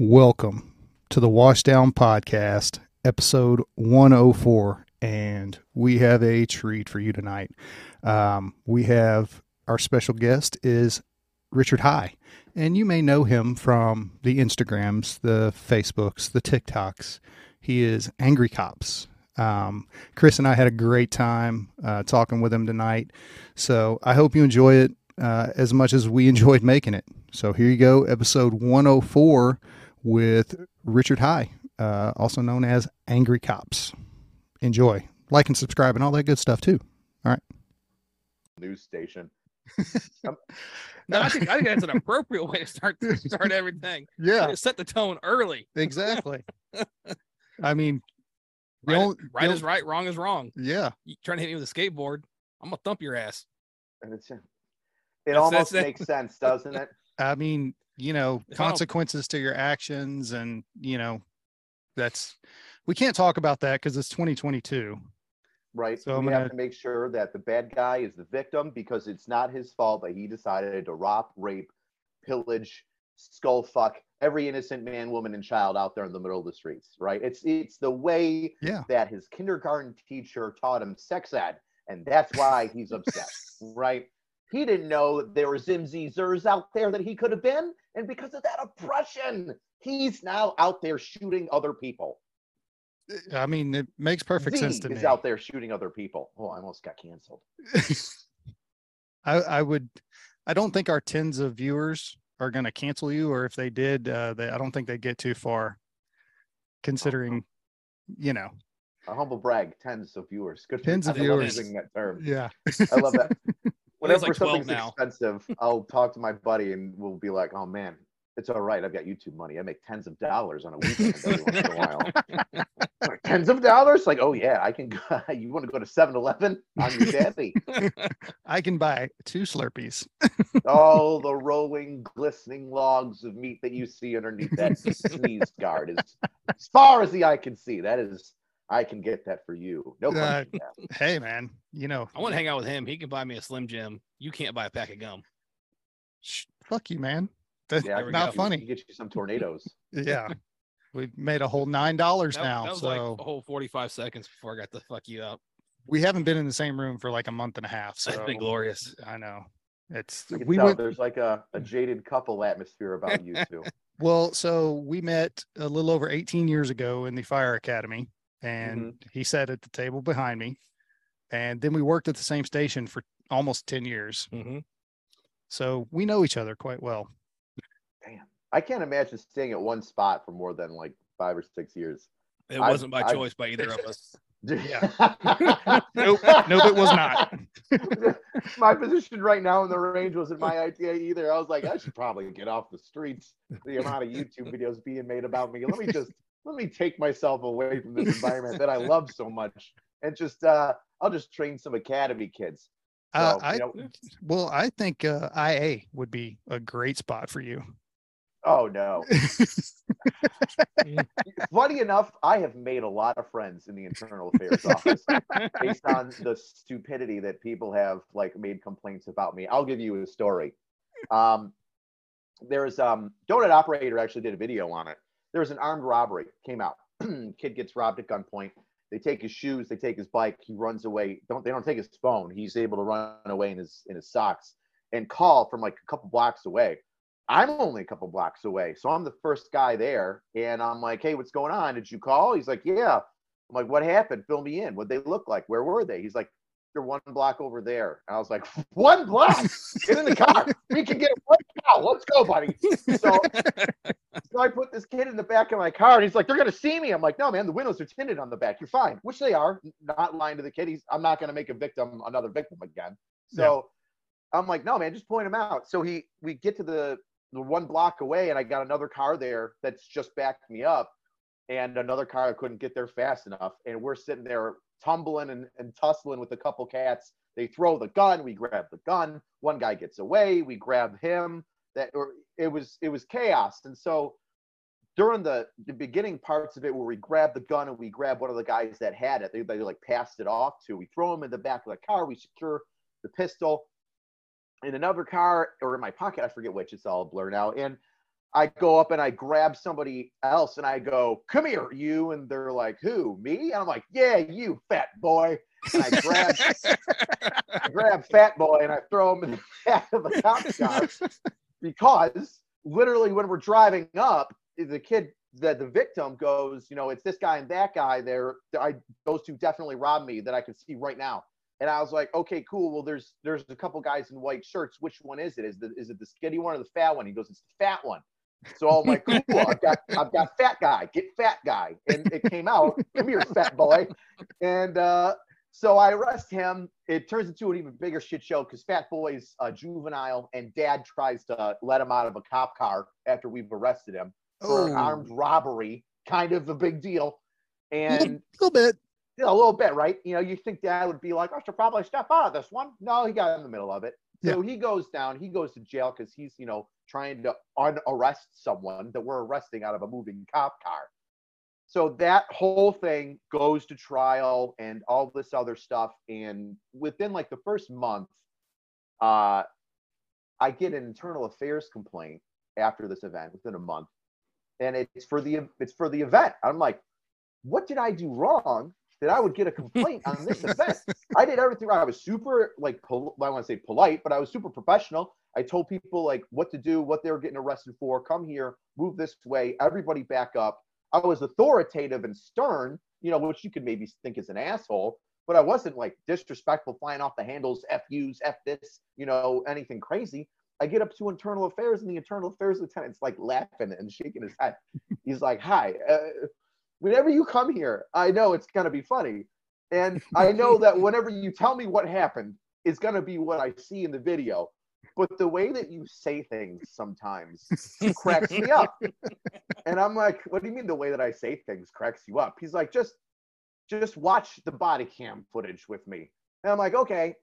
Welcome to the Washdown Podcast, episode 104. And we have a treat for you tonight. Um, we have our special guest is Richard Hy. And you may know him from the Instagrams, the Facebooks, the TikToks. He is Angry Cops. Um, Chris and I had a great time uh, talking with him tonight. So I hope you enjoy it uh, as much as we enjoyed making it. So here you go, episode 104 with Richard Hy, uh, also known as Angry Cops. Enjoy, like and subscribe, and all that good stuff too. All right. news station. No, I think I think that's an appropriate way to start to start everything. Yeah, To set the tone early. exactly. I mean, the Right, only- right the is right, wrong is wrong. yeah, You trying to hit me with a skateboard? I'm gonna thump your ass. And it's it That's- almost that's it. makes sense, doesn't it? I mean, you know, If I don't- consequences to your actions, and you know, that's we can't talk about that because it's 2022. Right. So I'm we have gonna- have to make sure that the bad guy is the victim because it's not his fault that he decided to rob, rape, pillage, skull fuck every innocent man, woman, and child out there in the middle of the streets. Right. It's it's the way Yeah, that his kindergarten teacher taught him sex ed, and that's why he's upset. right. He didn't know that there were Zimzy Zers out there that he could have been, and because of that oppression, he's now out there shooting other people. I mean, it makes perfect sense Z to is me. out there shooting other people. Oh, I almost got canceled. I, I would, I don't think our tens of viewers are going to cancel you, or if they did, uh, they, I don't think they'd get too far, considering, you know, A humble brag, tens of viewers. Good Tens of. Viewers. using that term. yeah, I love that. Whenever like 12 something's now. expensive, I'll talk to my buddy and we'll be like, "Oh man, it's all right. I've got YouTube money. I make tens of dollars on a weekend every once in a while." Like, tens of dollars? Like, oh yeah, I can. Go, you want to go to 7-Eleven? I'm your daddy. I can buy two Slurpees. All the rolling, glistening logs of meat that you see underneath that sneeze guard is as far as the eye can see. That is, I can get that for you. No Uh, question. asked. Hey, man, you know, I want to hang out with him. He can buy me a Slim Jim. You can't buy a pack of gum. sh- fuck you, man. That's Yeah, I There we can not get you- funny. Get you some tornadoes. Yeah, we made a whole nine dollars That, now, that was so like a whole 45 seconds before I got to fuck you up. we haven't been in the same room for like a month and a half. So That's been glorious. I know it's I we went there's like a, a jaded couple atmosphere about you two. Well, so we met a little over 18 years ago in the fire academy, and he sat at the table behind me. And then we worked at the same station for almost 10 years. hmm So we know each other quite well. Damn. I can't imagine staying at one spot for more than like five or six years. It I- wasn't by I- choice by either of us. Yeah. Nope. Nope, it was not. my position right now in the range wasn't my idea either. I was like, I should probably get off the streets. The amount of YouTube videos being made about me. Let me just let me take myself away from this environment that I love so much, and just uh, I'll just train some academy kids. Uh, I, you know, well, I think uh, IA would be a great spot for you. oh no. Funny enough, I have made a lot of friends in the internal affairs office based on the stupidity that people have like made complaints about me. I'll give you a story. Um, there's um donut operator actually did a video on it. There was an armed robbery came out. Kid gets robbed at gunpoint. They take his shoes, they take his bike, he runs away. Don't they don't take his phone. He's able to run away in his in his socks and call from like a couple blocks away. I'm only a couple blocks away. So I'm the first guy there. And I'm like, hey, what's going on? Did you call? He's like, yeah. I'm like, what happened? Fill me in. What'd they look like? Where were they? He's like, they're one block over there. And I was like, one block? Get in the car. We can get one now. Let's go, buddy. So, so I put this kid in the back of my car and he's like, they're going to see me. I'm like, no, man, the windows are tinted on the back. You're fine, which they are. Not lying to the kid. He's, I'm not going to make a victim, another victim again. So I'm like, no, man, just point him out. So he, we get to the, the one block away and I got another car there that's just backed me up and another car I couldn't get there fast enough. And we're sitting there tumbling and, and tussling with a couple cats. They throw the gun, we grab the gun. One guy gets away, we grab him. That or it was it was chaos. And so during the, the beginning parts of it where we grab the gun and we grab one of the guys that had it, they, they like passed it off to. We throw him in the back of the car, we secure the pistol in another car or in my pocket, I forget which, it's all a blur now. And I go up and I grab somebody else and I go, "Come here, you!" And they're like, "Who? Me?" And I'm like, "Yeah, you, fat boy." And I grab, I grab fat boy and I throw him in the back of the cop car because literally when we're driving up, the kid, that the victim goes, you know, it's this guy and that guy. There, I those two definitely robbed me that I can see right now. And I was like, okay, cool. Well, there's there's a couple guys in white shirts. Which one is it? Is the is it the skinny one or the fat one? He goes, it's the fat one. So I'm like, cool. I've got I've got fat guy. Get fat guy. And it came out. Come here, fat boy. And uh, so I arrest him. It turns into an even bigger shit show because Fat Boy's a juvenile, and Dad tries to let him out of a cop car after we've arrested him for armed robbery. Kind of a big deal. a And little, little bit. yeah, a little bit, right? You know, you think Dad would be like, I should probably step out of this one. No, he got in the middle of it. So he goes down. He goes to jail because he's, you know, trying to unarrest someone that we're arresting out of a moving cop car. So that whole thing goes to trial and all this other stuff. And within like the first month, uh, I get an internal affairs complaint after this event within a month, and it's for the it's for the event. I'm like, what did I do wrong that I would get a complaint on this event? I did everything right. I was super like pol- I want to say polite, but I was super professional. I told people like what to do, what they were getting arrested for. Come here, move this way. Everybody back up. I was authoritative and stern, you know, which you could maybe think is an asshole, but I wasn't like disrespectful, flying off the handles, f yous, f this, you know, anything crazy. I get up to internal affairs, and the internal affairs lieutenant's like laughing and shaking his head. He's like, "Hi, uh, whenever you come here, I know it's gonna be funny, and I know that whenever you tell me what happened, it's gonna be what I see in the video. But the way that you say things sometimes cracks me up. And I'm like, what do you mean the way that I say things cracks you up? He's like, just just watch the body cam footage with me. And I'm like, okay.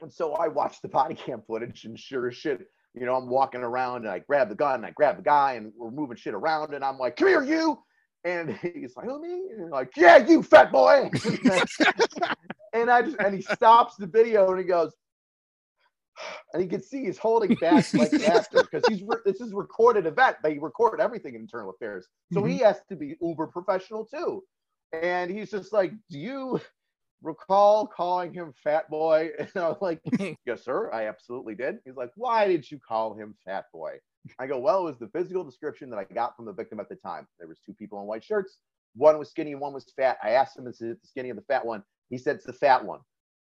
And so I watch the body cam footage and sure as shit, you know, I'm walking around and I grab the gun and I grab the guy and we're moving shit around and I'm like, come here, you. And he's like, who me? And I'm like, yeah, you fat boy. and I just and he stops the video and he goes, and you can see he's holding back like laughter because he's re- this is recorded event. They record everything in internal affairs, so he mm-hmm. has to be uber professional too. And he's just like, "Do you recall calling him fat boy?" And I was like, "Yes, sir, I absolutely did." He's like, "Why did you call him fat boy?" I go, "Well, it was the physical description that I got from the victim at the time. There was two people in white shirts. One was skinny and one was fat. I asked him, "Is it the skinny or the fat one?" He said, "It's the fat one."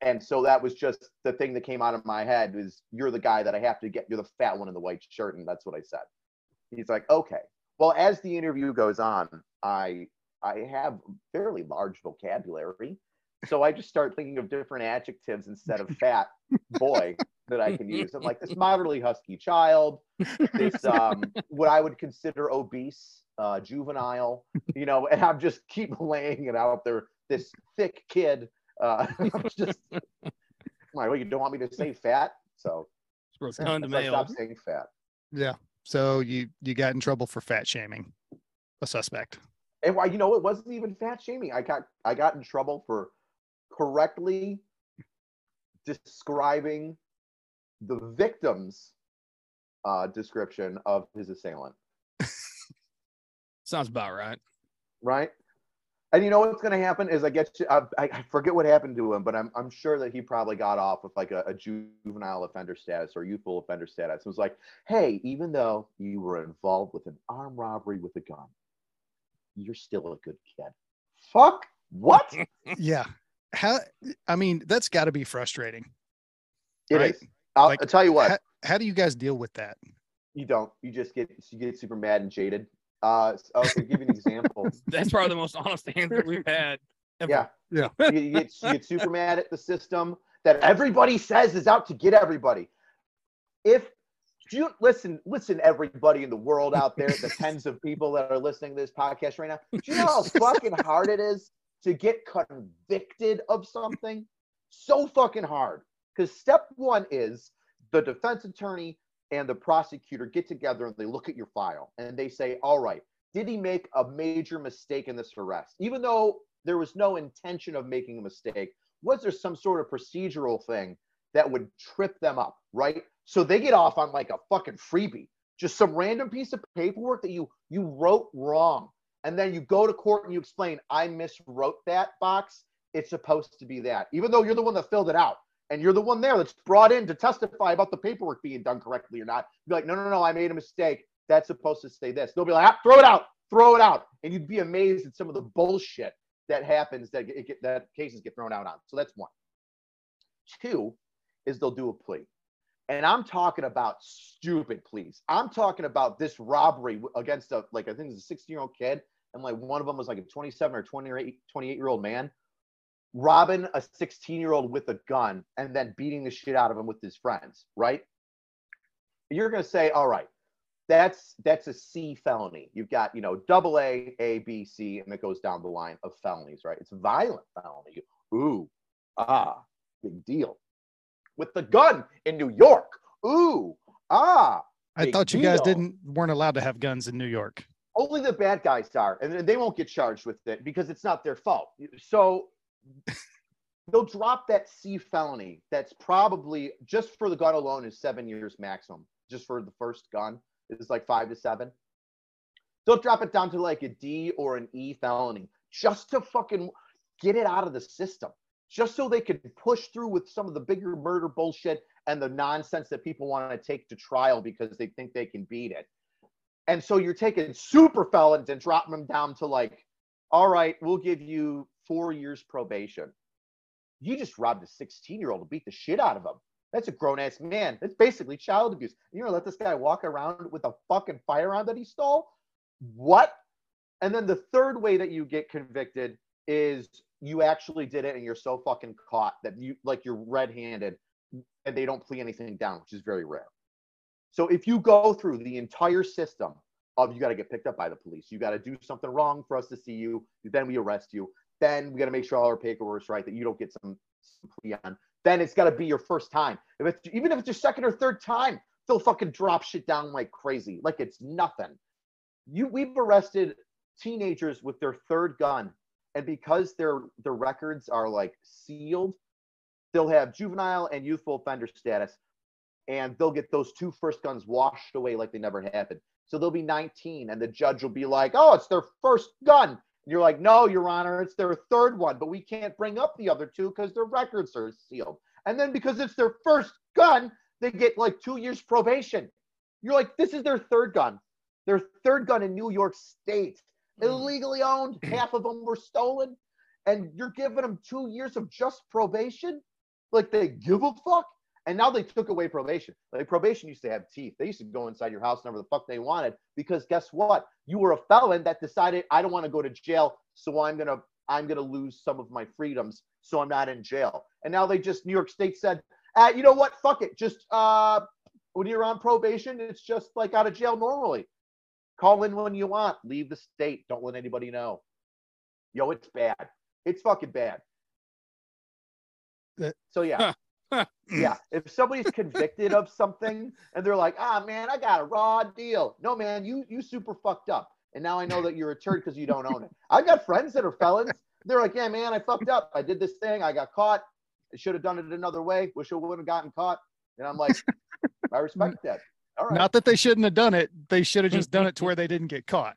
And so that was just the thing that came out of my head is you're the guy that I have to get. You're the fat one in the white shirt, and that's what I said. He's like, okay. Well, as the interview goes on, I I have fairly large vocabulary, so I just start thinking of different adjectives instead of fat boy that I can use. I'm like this moderately husky child, this um, what I would consider obese, uh, juvenile, you know, and I'm just keep laying it out there. This thick kid. Uh, I'm just like, well, you don't want me to say fat, so For a ton so of I mail. stopped saying fat. Yeah. So you you got in trouble for fat shaming a suspect. And why, you know, it wasn't even fat shaming. I got I got in trouble for correctly describing the victim's uh, description of his assailant. Sounds about right. right? And you know what's going to happen is I get to, I, I forget what happened to him, but I'm, I'm sure that he probably got off with like a, a juvenile offender status or youthful offender status. It was like, hey, even though you were involved with an armed robbery with a gun, you're still a good kid. Fuck what? Yeah. How I mean, that's got to be frustrating. is. Right. I'll, Like, I'll tell you what. How, how do you guys deal with that? you don't. You just get you get super mad and jaded. Uh, so I'll give you an example. That's probably the most honest answer we've had. ever. Yeah. Yeah. you, you get, you get super mad at the system that everybody says is out to get everybody. If you listen, listen, everybody in the world out there, the tens of people that are listening to this podcast right now, do you know how fucking hard it is to get convicted of something? So fucking hard. Because step one is the defense attorney and the prosecutor get together and they look at your file and they say, all right, did he make a major mistake in this arrest? Even though there was no intention of making a mistake, was there some sort of procedural thing that would trip them up, right? So they get off on like a fucking freebie. just some random piece of paperwork that you you wrote wrong, and then you go to court and you explain, I miswrote that box. It's supposed to be that, even though you're the one that filled it out and you're the one there that's brought in to testify about the paperwork being done correctly or not. You'd be like, no, no, no, I made a mistake. That's supposed to say this. They'll be like, ah, throw it out, throw it out, and you'd be amazed at some of the bullshit that happens that get, that cases get thrown out on. So that's one. Two is they'll do a plea. And I'm talking about stupid pleas. I'm talking about this robbery against a like I think it's a 16 year old kid, and like one of them was like a 27 or 28 28 year old man robbing a 16 year old with a gun and then beating the shit out of him with his friends, right? You're going to say, all right, that's that's a C felony. You've got, you know, double A, A, B, C, and it goes down the line of felonies, right? It's violent felony. Ooh, ah, big deal. With the gun in New York. Ooh, ah. I thought you deal. guys didn't weren't allowed to have guns in New York. Only the bad guys are, and they won't get charged with it because it's not their fault. So they'll drop that C felony. That's probably just for the gun alone is seven years maximum. Just for the first gun is like five to seven. They'll drop it down to like a D or an E felony just to fucking get it out of the system. Just so they could push through with some of the bigger murder bullshit and the nonsense that people want to take to trial because they think they can beat it. And so you're taking super felons and dropping them down to like, all right, we'll give you four years probation. You just robbed a 16 year old and beat the shit out of him. That's a grown ass man. That's basically child abuse. You're gonna let this guy walk around with a fucking firearm that he stole? What? And then the third way that you get convicted is you actually did it and you're so fucking caught that you like you're red-handed and they don't plea anything down, which is very rare. So if you go through the entire system of you got to get picked up by the police, you got to do something wrong for us to see you, then we arrest you, then we got to make sure all our paperwork's right that you don't get some, some plea on. Then it's got to be your first time. If it's even if it's your second or third time, they'll fucking drop shit down like crazy, like it's nothing. You we've arrested teenagers with their third gun, and because their their records are like sealed, they'll have juvenile and youthful offender status, and they'll get those two first guns washed away like they never happened. So they'll be 19, and the judge will be like, "Oh, it's their first gun." You're like, no, Your Honor, it's their third one, but we can't bring up the other two because their records are sealed. And then because it's their first gun, they get like two years probation. You're like, this is their third gun. Their third gun in New York State, mm. illegally owned. Half of them were stolen. And you're giving them two years of just probation? Like they give a fuck? And now they took away probation. Like probation used to have teeth. They used to go inside your house whenever the fuck they wanted because guess what? You were a felon that decided I don't want to go to jail, so I'm gonna I'm gonna lose some of my freedoms, so I'm not in jail. And now they just New York State said, uh, you know what? Fuck it. Just uh, when you're on probation, it's just like out of jail normally. Call in when you want. Leave the state. Don't let anybody know. Yo, it's bad. It's fucking bad. So yeah. Yeah. If somebody's convicted of something and they're like, ah, man, I got a raw deal. No, man, you you super fucked up. And now I know that you're a turd because you don't own it. I've got friends that are felons. They're like, yeah, man, I fucked up. I did this thing. I got caught. I should have done it another way. Wish I would have gotten caught. And I'm like, I respect that. All right. Not that they shouldn't have done it. They should have just done it to where they didn't get caught.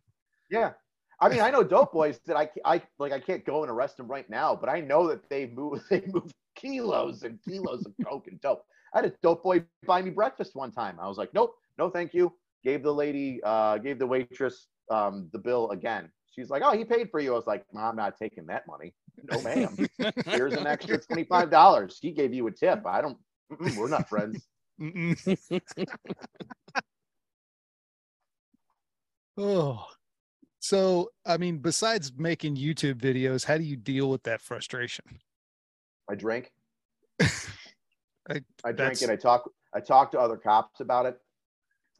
Yeah. I mean, I know dope boys that I, I like. I can't go and arrest them right now, but I know that they move. They move kilos and kilos of coke and dope. I had a dope boy buy me breakfast one time. I was like, nope, no, thank you. Gave the lady, uh, gave the waitress um, the bill again. She's like, oh, he paid for you. I was like, I'm not taking that money. No, ma'am. Here's an extra twenty-five dollars. He gave you a tip. I don't. we're not friends. oh, so I mean, besides making YouTube videos, how do you deal with that frustration? I drink. I, I drink and I talk. I talk to other cops about it,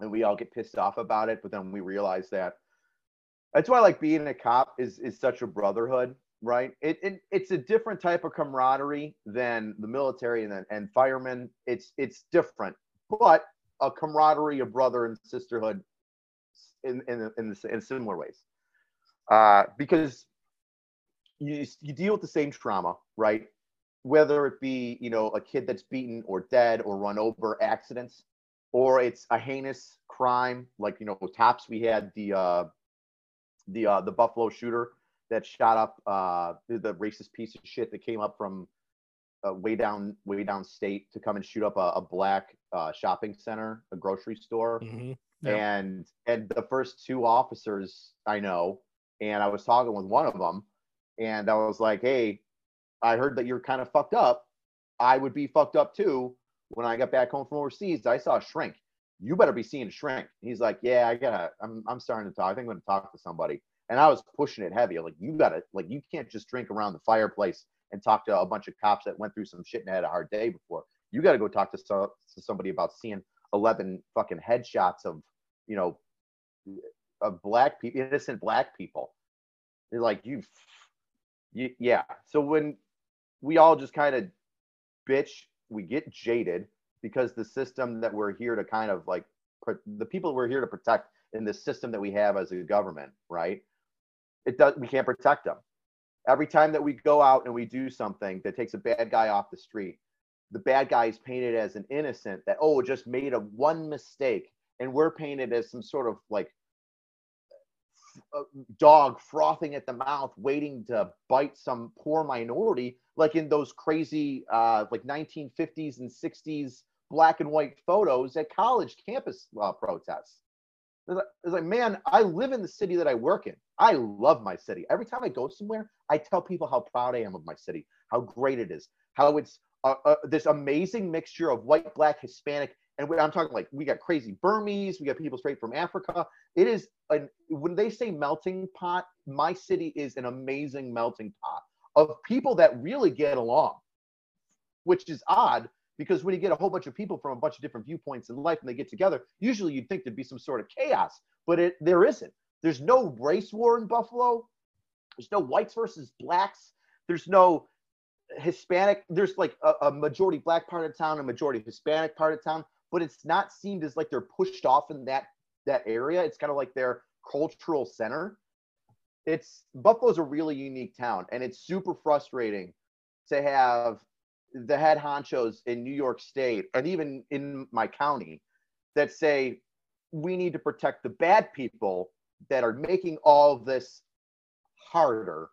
and we all get pissed off about it. But then we realize that that's why like being a cop is is such a brotherhood, right? It, it it's a different type of camaraderie than the military and and firemen. It's it's different, but a camaraderie of brother and sisterhood in in in, in similar ways. Uh, because you you deal with the same trauma, right? Whether it be you know a kid that's beaten or dead or run over accidents or it's a heinous crime like you know tops we had the uh the uh the buffalo shooter that shot up uh the, racist piece of shit that came up from uh, way down way down state to come and shoot up a, a black uh, shopping center a grocery store. Hmm and and the first two officers I know, and I was talking with one of them, and I was like, "Hey, I heard that you're kind of fucked up. I would be fucked up too when I got back home from overseas. I saw a shrink. You better be seeing a shrink." He's like, "Yeah, I gotta. I'm I'm starting to talk. I think I'm gonna talk to somebody." And I was pushing it heavy. Like, you gotta like you can't just drink around the fireplace and talk to a bunch of cops that went through some shit and had a hard day before. You got to go talk to, so, to somebody about seeing 11 fucking headshots of you know of black people innocent black people they're like you, you yeah so when we all just kind of bitch we get jaded because the system that we're here to kind of like the people we're here to protect in the system that we have as a government right? It does we can't protect them. Every time that we go out and we do something that takes a bad guy off the street the bad guy is painted as an innocent that oh just made a one mistake and we're painted as some sort of like dog frothing at the mouth waiting to bite some poor minority like in those crazy uh like 1950s and 60s black and white photos at college campus uh, protests. It's like, like man i live in the city that i work in. I love my city. Every time i go somewhere i tell people how proud i am of my city how great it is how it's uh, uh, this amazing mixture of white black hispanic and I'm talking like we got crazy Burmese, we got people straight from Africa. It is an when they say melting pot, my city is an amazing melting pot of people that really get along, which is odd because when you get a whole bunch of people from a bunch of different viewpoints in life and they get together, usually you'd think there'd be some sort of chaos, but it there isn't. There's no race war in Buffalo. There's no whites versus blacks. There's no Hispanic. There's like a, a majority black part of town, a majority Hispanic part of town but it's not seemed as like they're pushed off in that that area. It's kind of like their cultural center. It's Buffalo's a really unique town, and it's super frustrating to have the head honchos in New York State and even in my county that say we need to protect the bad people that are making all this harder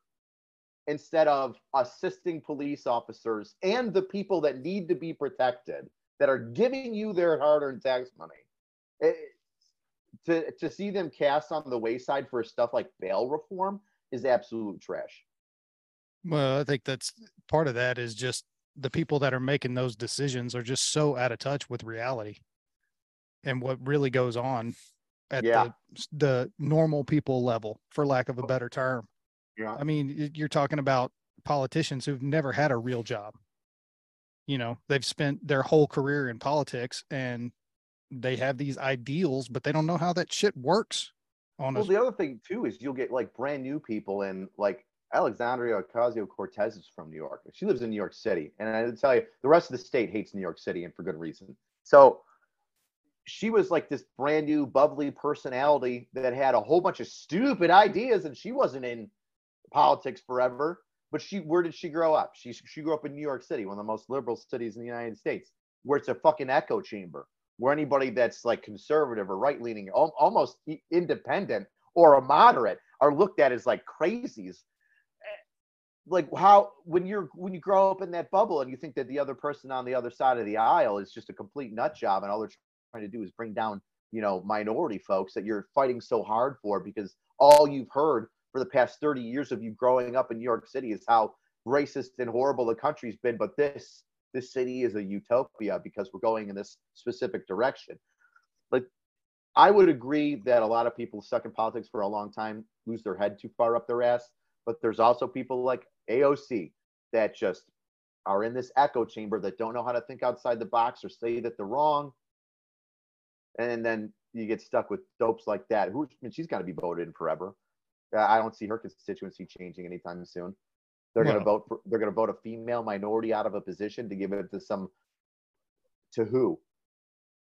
instead of assisting police officers and the people that need to be protected that are giving you their hard-earned tax money it, to to see them cast on the wayside for stuff like bail reform is absolute trash Well, I think that's part of that is just the people that are making those decisions are just so out of touch with reality and what really goes on at Yeah. the the normal people level, for lack of a better term. yeah I mean, you're talking about politicians who've never had a real job. You know, they've spent their whole career in politics and they have these ideals, but they don't know how that shit works on Well, a the other thing too is you'll get like brand new people, and like Alexandria Ocasio Cortez is from New York. She lives in New York City, and I tell you, the rest of the state hates New York City, and for good reason. So she was like this brand new, bubbly personality that had a whole bunch of stupid ideas, and she wasn't in politics forever. But she, where did she grow up? She she grew up in New York City, one of the most liberal cities in the United States, where it's a fucking echo chamber where anybody that's like conservative or right leaning, almost independent or a moderate, are looked at as like crazies. Eh, Like how when you're when you grow up in that bubble and you think that the other person on the other side of the aisle is just a complete nut job and all they're trying to do is bring down you know minority folks that you're fighting so hard for because all you've heard for the past 30 years of you growing up in New York City is how racist and horrible the country's been but this this city is a utopia because we're going in this specific direction. Like, I would agree that a lot of people stuck in politics for a long time lose their head too far up their ass. But there's also people like AOC that just are in this echo chamber that don't know how to think outside the box or say that they're wrong. And then you get stuck with dopes like that. Who I mean, she's got to be voted in forever. I don't see her constituency changing anytime soon. They're going to vote for. They're going to vote a female minority out of a position to give it to some. To who?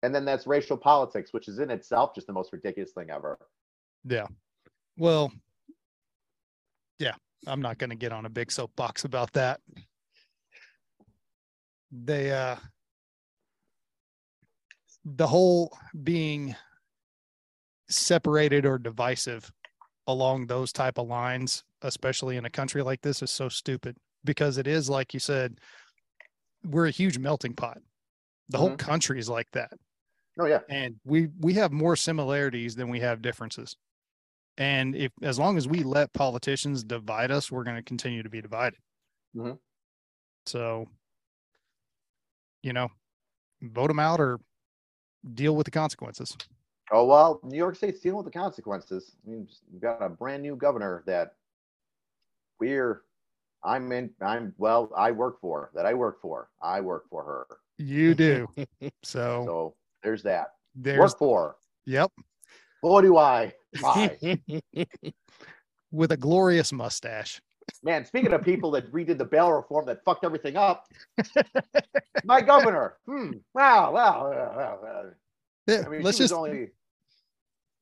And then that's racial politics, which is in itself just the most ridiculous thing ever. Yeah. Well, yeah, I'm not going to get on a big soapbox about that. They, uh, the whole being separated or divisive along those type of lines, especially in a country like this, is so stupid because it is like you said, we're a huge melting pot. The whole country is like that Oh yeah. and we we have more similarities than we have differences and if as long as we let politicians divide us we're going to continue to be divided Mhm. so you know vote them out or deal with the consequences Oh well, New York State's dealing with the consequences. I mean, just- we've got a brand new governor that we're. I'm in. I'm well. I work for that. I work for. I work for her. you do so, So there's that. there's Work for. yep Boy, do I. Bye. with a glorious mustache Man, speaking of people that redid the bail reform that fucked everything up, my governor. Hmm. Wow. Wow. wow, wow, wow. yeah, I mean, let's she was just only.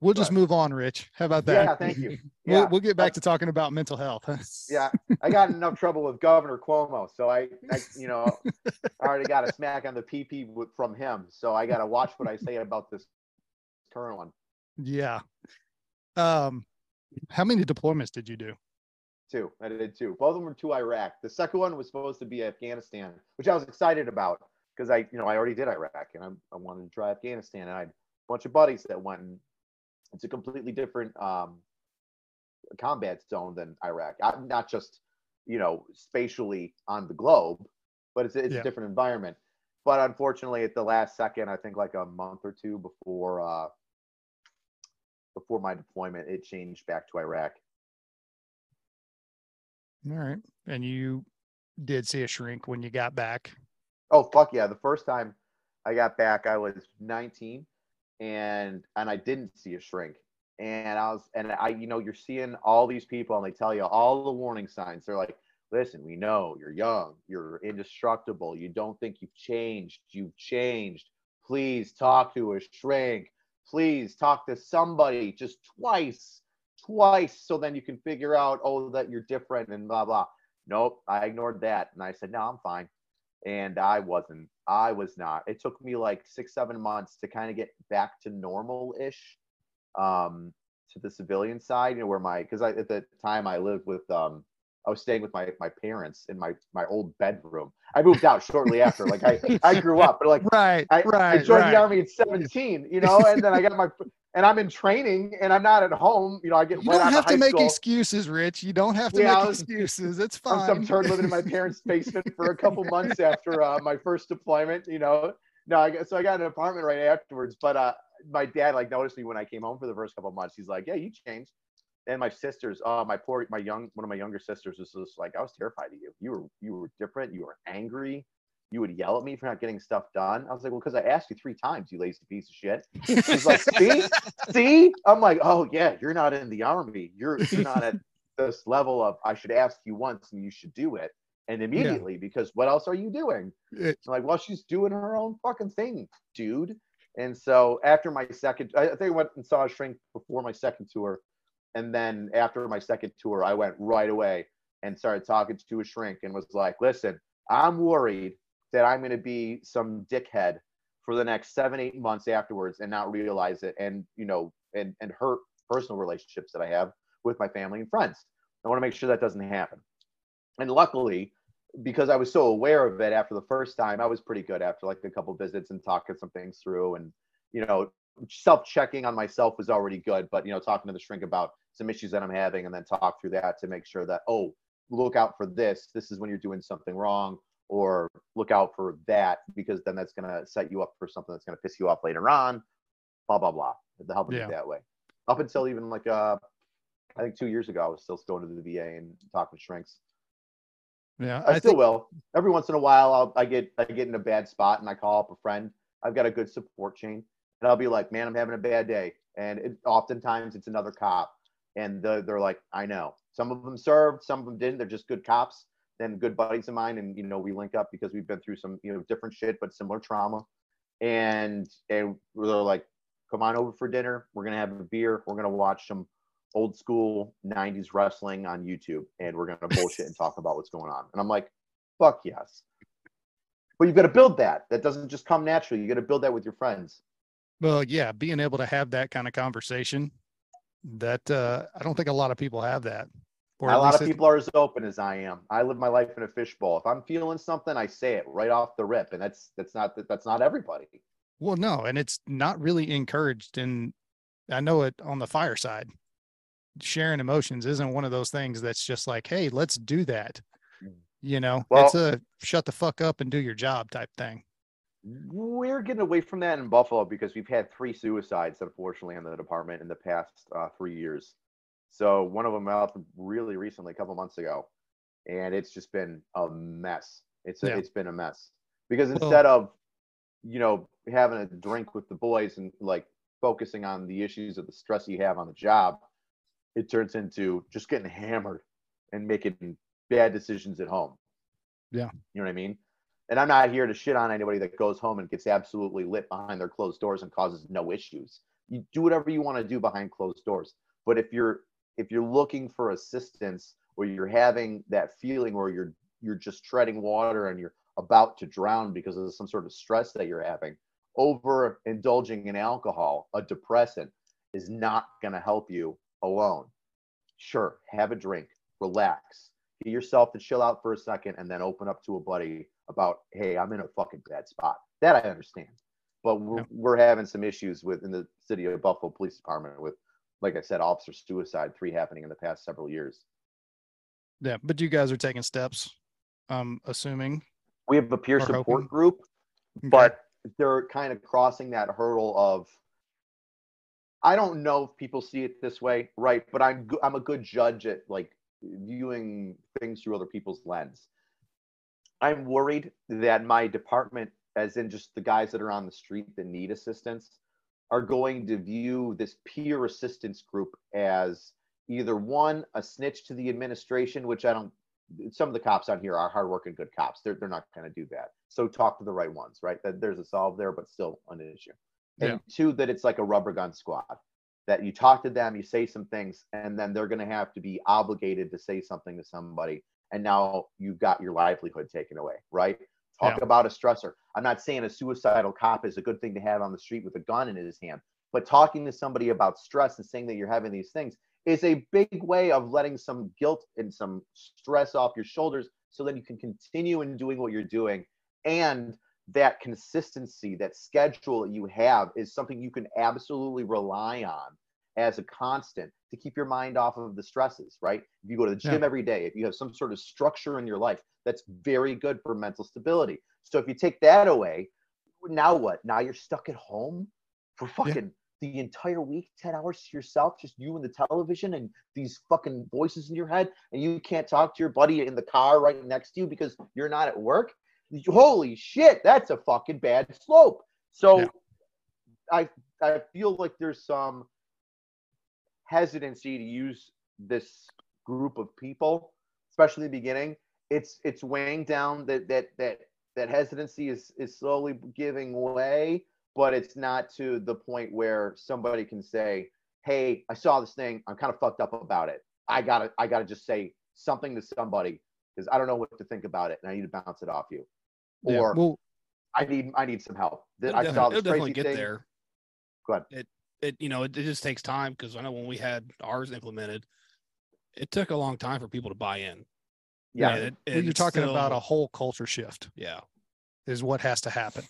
We'll just move on rich how about that Yeah. Thank you. we'll, we'll get back to talking about mental health Yeah, I got in enough trouble with Governor Cuomo, so I, I you know, I already got a smack on the PP from him. So I got to watch what I say about this current one yeah um how many deployments did you do Two. I did two. Both of them were to Iraq. The second one was supposed to be Afghanistan, which I was excited about because I, you know, I already did Iraq and I, I wanted to try Afghanistan. And I had a bunch of buddies that went, and it's a completely different um, combat zone than Iraq. Not just, you know, spatially on the globe, but it's, it's Yeah. a different environment. But unfortunately, at the last second, I think like a month or two before uh, before my deployment, it changed back to Iraq. All right. And you did see a shrink when you got back. Oh fuck yeah! The first time I got back, I was 19, and and I didn't see a shrink. And I was and I, you know, you're seeing all these people, and they tell you all the warning signs. They're like, "Listen, we know you're young, you're indestructible. You don't think you've changed. You've changed. Please talk to a shrink. Please talk to somebody just twice, twice, so then you can figure out, oh, that you're different and blah blah." Nope, I ignored that, and I said, "No, I'm fine." and I wasn't. I was not. It took me like six, seven months to kind of get back to normal ish, um, to the civilian side. You know, where my because at the time I lived with um, I was staying with my my parents in my my old bedroom. I moved out shortly after. Like I I grew up, but like Right. I, right. I joined right. the army at 17, you know, and then I got my and I'm in training and I'm not at home. You know, I get You don't have of to make school. excuses, Rich. You don't have to Yeah, make was- excuses. It's fine. I'm some turd living in my parents' basement for a couple months after uh, my first deployment. You know, no, I got, so I got an apartment right afterwards. But uh, my dad like noticed me when I came home for the first couple months. He's like, "Yeah, you changed." And my sisters, uh, my poor, my young, one of my younger sisters was just like, "I was terrified of you. You were, you were different. You were angry. You would yell at me for not getting stuff done." I was like, "Well, because I asked you three times, you lazy piece of shit." He's like, "See, see." I'm like, "Oh yeah, you're not in the army. You're, you're not at this level of I should ask you once and you should do it." And immediately, because what else are you doing? It- I'm like, well, she's doing her own fucking thing, dude. And so after my second, I think I went and saw a shrink before my second tour. And then after my second tour, I went right away and started talking to a shrink and was like, listen, I'm worried that I'm going to be some dickhead for the next seven, eight months afterwards and not realize it and, you know, and, and hurt personal relationships that I have with my family and friends. I want to make sure that doesn't happen. And luckily, because I was so aware of it after the first time, I was pretty good after like a couple visits and talking some things through. And, you know, self checking on myself was already good, but, you know, talking to the shrink about some issues that I'm having and then talk through that to make sure that, oh, look out for this. This is when you're doing something wrong, or look out for that because then that's going to set you up for something that's going to piss you off later on, blah, blah, blah. The help Yeah. that way. Up until even like, uh, I think two years ago, I was still going to the VA and talking to shrinks. yeah. I, I still think will. Every once in a while, I'll, I get I get in a bad spot and I call up a friend. I've got a good support chain, and I'll be like, "Man, I'm having a bad day," and it, oftentimes it's another cop, and the, they're like, "I know." Some of them served, some of them didn't. They're just good cops, then good buddies of mine, and you know we link up because we've been through some you know different shit but similar trauma, and and they're like, "Come on over for dinner. We're gonna have a beer. We're gonna watch some." old school 90s wrestling on YouTube and we're going to bullshit and talk about what's going on. And I'm like, fuck yes. But you've got to build that. That doesn't just come naturally. You got to build that with your friends. Well, yeah, being able to have that kind of conversation, that uh, I don't think a lot of people have that. Or a lot of people are as open as I am. I live my life in a fishbowl. If I'm feeling something, I say it right off the rip, and that's that's not that's not everybody. Well, no, and it's not really encouraged. And I know it on the fireside. Sharing emotions isn't one of those things that's just like, hey, let's do that. Mm. You know, Well- it's a shut the fuck up and do your job type thing. We're getting away from that in Buffalo because we've had three suicides, unfortunately, in the department in the past uh, three years. So one of them out really recently, a couple months ago, and it's just been a mess. It's a, Yeah. it's been a mess because instead of you know having a drink with the boys and like focusing on the issues of the stress you have on the job, it turns into just getting hammered and making bad decisions at home. Yeah. You know what I mean? And I'm not here to shit on anybody that goes home and gets absolutely lit behind their closed doors and causes no issues. You do whatever you want to do behind closed doors. But if you're if you're looking for assistance or you're having that feeling or you're you're just treading water and you're about to drown because of some sort of stress that you're having, over indulging in alcohol, a depressant, is not going to help you alone. Sure, have a drink, relax, get yourself to chill out for a second, and then open up to a buddy about, hey, I'm in a fucking bad spot. That I understand. But we're, Yeah. we're having some issues with in the city of Buffalo Police Department with, like I said, officer suicide, three happening in the past several years. Yeah. But you guys are taking steps, I'm assuming. We have a peer support hoping. group, Okay. but they're kind of crossing that hurdle of I don't know if people see it this way, right? But I'm I'm a good judge at like viewing things through other people's lens. I'm worried that my department, as in just the guys that are on the street that need assistance, are going to view this peer assistance group as either one a snitch to the administration, which I don't. Some of the cops on here are hardworking, good cops. They're they're not going to do that. So talk to the right ones, right? That there's a solve there, but still an issue. And Yeah. two, that it's like a rubber gun squad. That you talk to them, you say some things, and then they're going to have to be obligated to say something to somebody, and now you've got your livelihood taken away, right? Talk Yeah. about a stressor. I'm not saying a suicidal cop is a good thing to have on the street with a gun in his hand, but talking to somebody about stress and saying that you're having these things is a big way of letting some guilt and some stress off your shoulders so that you can continue in doing what you're doing and that consistency that schedule that you have is something you can absolutely rely on as a constant to keep your mind off of the stresses right? If you go to the gym Yeah. every day if you have some sort of structure in your life that's very good for mental stability. So if you take that away now what? Now you're stuck at home for fucking the entire week 10 hours to yourself just you and the television and these fucking voices in your head and you can't talk to your buddy in the car right next to you because you're not at work? Holy shit that's a fucking bad slope. So Yeah. i i feel like there's some hesitancy to use this group of people especially in the beginning it's it's weighing down that that that that hesitancy is is slowly giving way but it's not to the point where somebody can say hey i saw this thing. I'm kind of fucked up about it. I gotta i gotta just say something to somebody because i don't know what to think about it and i need to bounce it off you. Yeah, or well, i need i need some help. I saw this crazy get thing. there. Go ahead. It it you know it, it just takes time because I know when we had ours implemented, it took a long time for people to buy in. yeah And it- well, and you're it's talking about a whole culture shift. yeah. is what has to happen.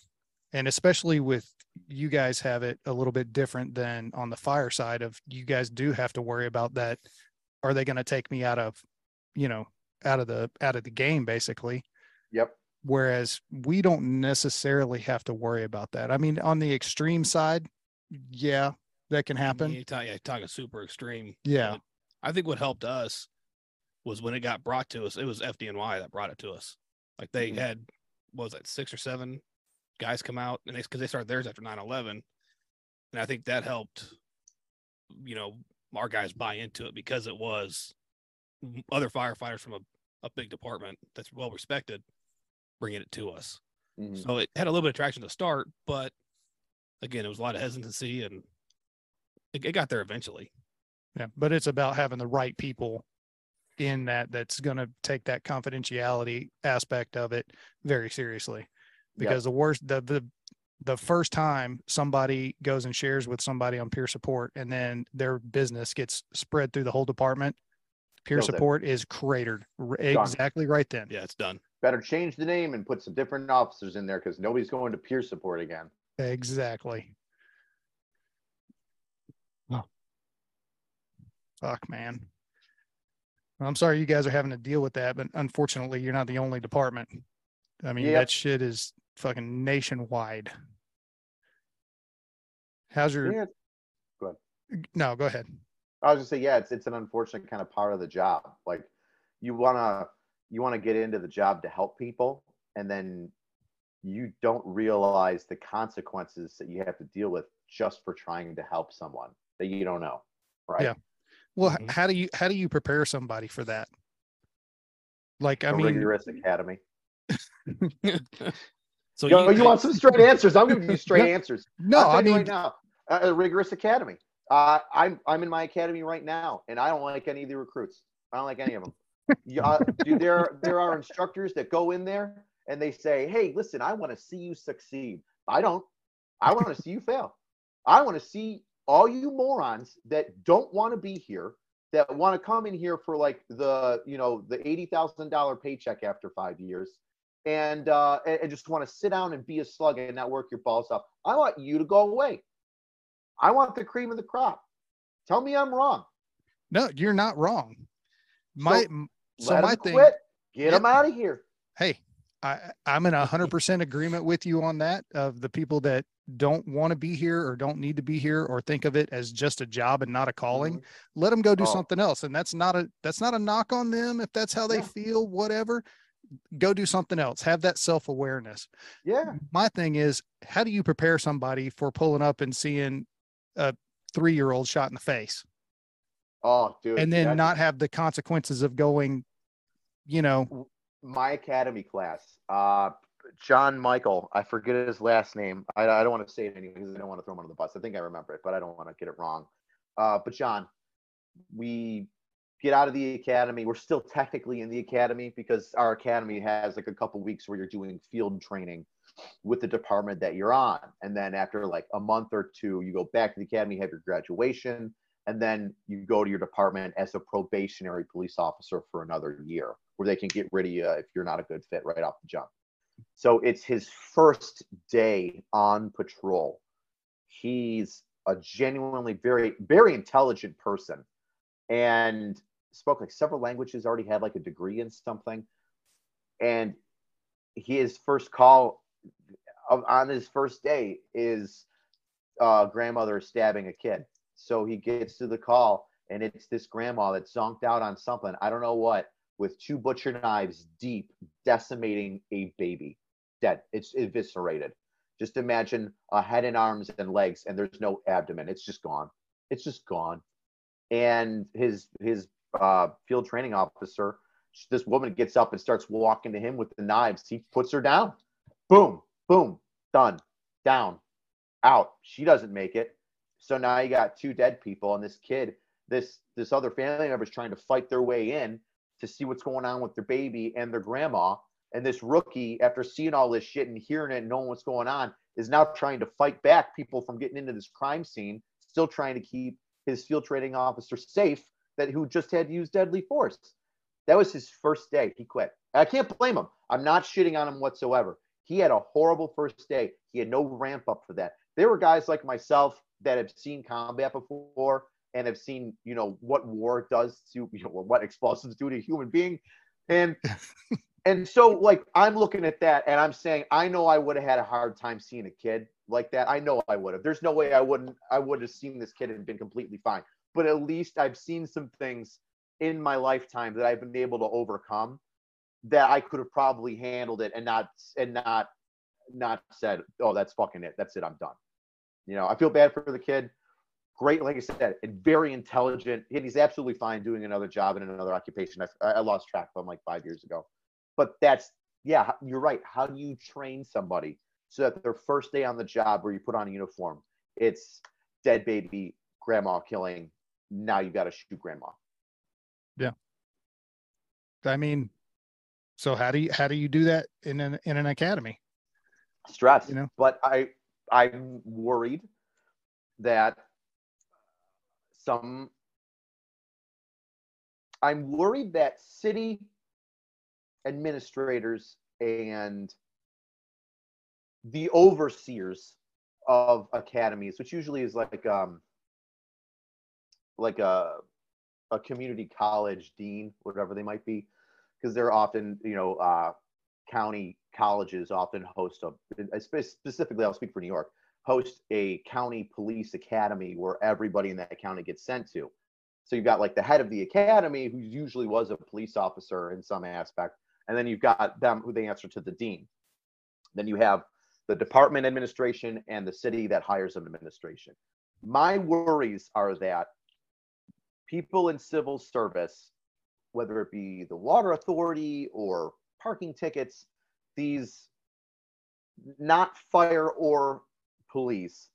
And especially with you guys have it a little bit different than on the fire side of you guys do have to worry about that. Are they going to take me out of, you know, out of the out of the game basically? yep Whereas we don't necessarily have to worry about that. I mean, on the extreme side, yeah, that can happen. You talk, yeah, talking super extreme. Yeah. but I think what helped us was when it got brought to us. It was FDNY that brought it to us. Like they Mhm. had, what was that, six or seven guys come out, and because they started theirs after 9/11, and I think that helped. You know, our guys buy into it because it was other firefighters from a, a big department that's well respected bringing it to us. Mhm. So it had a little bit of traction to start, but again, it was a lot of hesitancy and it, it got there eventually. Yeah, but it's about having the right people in that that's going to take that confidentiality aspect of it very seriously. Yep. Because the worst, the the the first time somebody goes and shares with somebody on peer support and then their business gets spread through the whole department, peer Kills support is cratered r- exactly right then. Yeah, it's done. Better change the name and put some different officers in there because nobody's going to peer support again. Exactly. Oh. Fuck, man. I'm sorry you guys are having to deal with that, but unfortunately, you're not the only department. I mean, Yep. that shit is fucking nationwide. How's your Yeah, no? Go ahead. I was just say, yeah, it's it's an unfortunate kind of part of the job. Like you wanna you wanna get into the job to help people, and then you don't realize the consequences that you have to deal with just for trying to help someone that you don't know. Right. Yeah. Well, h- Mhm. how do you how do you prepare somebody for that? Like, I A mean, rigorous academy. so Yo, you, want some straight answers? I'm giving you straight answers. no, I'll tell mean, right now, a, a rigorous academy. Uh, I'm I'm in my academy right now, and I don't like any of the recruits. I don't like any of them. You, uh, dude, there there are instructors that go in there and they say, "Hey, listen, I want to see you succeed." I don't. I want to see you fail. I want to see all you morons that don't want to be here, that want to come in here for like the you know the eighty thousand dollar paycheck after five years, and uh, and, just want to sit down and be a slug and not work your balls off. I want you to go away. I want the cream of the crop. Tell me I'm wrong. no, you're not wrong. My so Let my thing, quit. Get them out of here. hey, I I'm in a hundred percent agreement with you on that. Of the people that don't want to be here or don't need to be here or think of it as just a job and not a calling, mm-hmm. let them go do Oh. something else. And that's not a that's not a knock on them if that's how they Yeah. feel. Whatever, go do something else. Have that self awareness. Yeah. my thing is how do you prepare somebody for pulling up and seeing a three year old shot in the face Oh, dude. and then not have the consequences of going you know my academy class. Uh, John Michael. I forget his last name. I, I don't want to say it anyway because I don't want to throw him under the bus. I think I remember it, but I don't want to get it wrong. Uh, but John, we get out of the academy. We're still technically in the academy because our academy has like a couple weeks where you're doing field training with the department that you're on. And then after like a month or two, you go back to the academy, have your graduation, and then you go to your department as a probationary police officer for another year where they can get rid of you if you're not a good fit right off the jump. So it's his first day on patrol. He's a genuinely very, very intelligent person and spoke like several languages, already had like a degree in something. And his first call on his first day is uh, grandmother stabbing a kid. So he gets to the call, and it's this grandma that's zonked out on something, I don't know what, with two butcher knives deep, decimating a baby. Dead. It's eviscerated. Just imagine a head and arms and legs, and there's no abdomen. It's just gone. It's just gone. And his his uh, field training officer, this woman gets up and starts walking to him with the knives. He puts her down. Boom, boom, done, down, out. She doesn't make it. So now you got two dead people, and this kid, this this other family member is trying to fight their way in to see what's going on with their baby and their grandma. And this rookie, after seeing all this shit and hearing it and knowing what's going on, is now trying to fight back people from getting into this crime scene, still trying to keep his field training officer safe that who just had to use deadly force. That was his first day. He quit. I can't blame him. I'm not shitting on him whatsoever. He had a horrible first day. He had no ramp up for that. There were guys like myself that have seen combat before and have seen, you know, what war does to, you know, what explosives do to a human being. And and so like I'm looking at that and I'm saying I know I would have had a hard time seeing a kid like that. I know I would have. There's no way I wouldn't I would have seen this kid and been completely fine. But at least I've seen some things in my lifetime that I've been able to overcome that I could have probably handled it and not and not not said, "Oh, that's fucking it. That's it. I'm done." You know, I feel bad for the kid. Great, like I said, and very intelligent. And he's absolutely fine doing another job in another occupation. I, I lost track of him like five years ago. But that's yeah, you're right. How do you train somebody so that their first day on the job where you put on a uniform, it's dead baby, grandma killing. Now you got to shoot grandma. Yeah. I mean so how do you how do you do that in an in an academy stress You know? but i I'm worried that some I'm worried that city administrators and the overseers of academies, which usually is like um like a a community college dean, whatever they might be, because they're often you know uh, county colleges often host a specifically I'll speak for New York host a county police academy where everybody in that county gets sent to. So you've got like the head of the academy who usually was a police officer in some aspect, and then you've got them who they answer to the dean. Then you have the department administration and the city that hires an administration. My worries are that people in civil service, whether it be the water authority or parking tickets, these not fire or police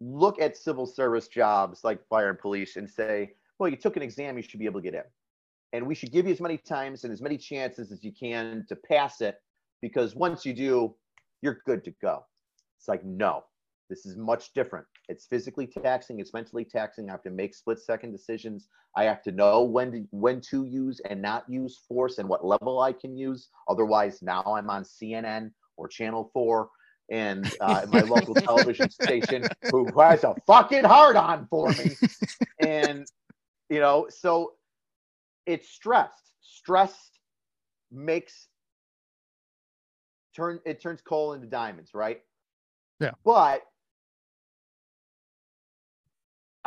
look at civil service jobs like fire and police and say, well, you took an exam, you should be able to get in. And we should give you as many times and as many chances as you can to pass it because once you do, you're good to go. It's like, no, this is much different. It's physically taxing, it's mentally taxing. I have to make split second decisions. I have to know when to when to use and not use force and what level I can use. Otherwise, now I'm on CNN or Channel 4 and uh, my local television station who has a fucking hard on for me. And you know, so it's stressed. Stress makes turn it turns coal into diamonds, right? Yeah. But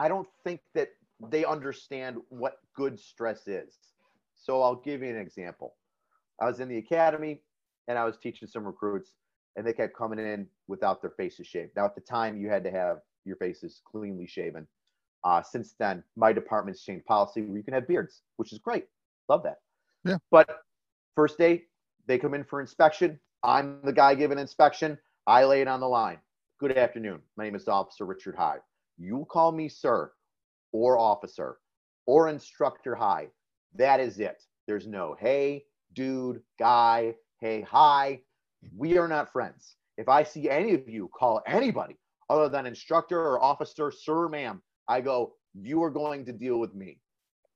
I don't think that they understand what good stress is. So I'll give you an example. I was in the academy and I was teaching some recruits, and they kept coming in without their faces shaved. Now, at the time, you had to have your faces cleanly shaven. Uh, since then, my department's changed policy where you can have beards, which is great. Love that. Yeah. But first day, they come in for inspection. I'm the guy giving inspection. I lay it on the line. Good afternoon. My name is Officer Richard Hy. You call me sir or officer or instructor Hy. That is it. There's no hey, dude, guy, hey, hi. We are not friends. If I see any of you call anybody other than instructor or officer, sir, ma'am, I go, you are going to deal with me.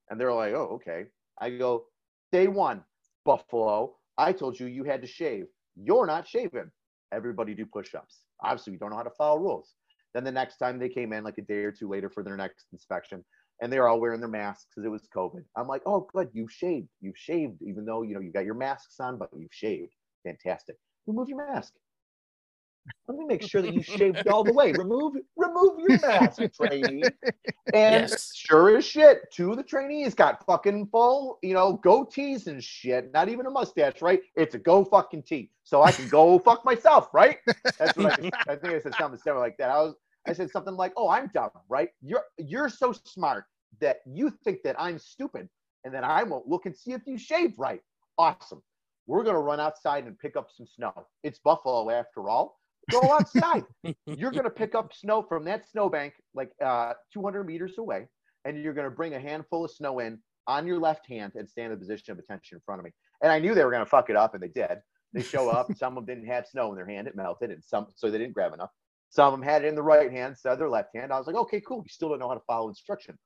And they're like, oh, okay. I go, day one, Buffalo, I told you you had to shave. You're not shaving. Everybody do push ups. Obviously, we don't know how to follow rules. Then the next time they came in, like a day or two later for their next inspection, and they were all wearing their masks because it was COVID. I'm like, oh, good, you've shaved. You've shaved, even though you know you got your masks on, but you've shaved. Fantastic. Remove your mask. Let me make sure that you shaved all the way. Remove remove your mask, trainee. And Yes. sure as shit, two of the trainees got fucking full, you know, goatees and shit. Not even a mustache, right? It's a go fucking tee. So I can go fuck myself, right? That's what I, I think I said something similar like that. I was I said something like, "Oh, I'm dumb, right? You're you're so smart that you think that I'm stupid, and that I won't look and see if you shave right. Awesome. We're gonna run outside and pick up some snow. It's Buffalo after all. Go outside. you're gonna pick up snow from that snowbank like uh, 200 meters away, and you're gonna bring a handful of snow in on your left hand and stand in the position of attention in front of me. And I knew they were gonna fuck it up, and they did. They show up. some of them didn't have snow in their hand; it melted, and some so they didn't grab enough. Some of them had it in the right hand, so their left hand. I was like, okay, cool. You still don't know how to follow instruction.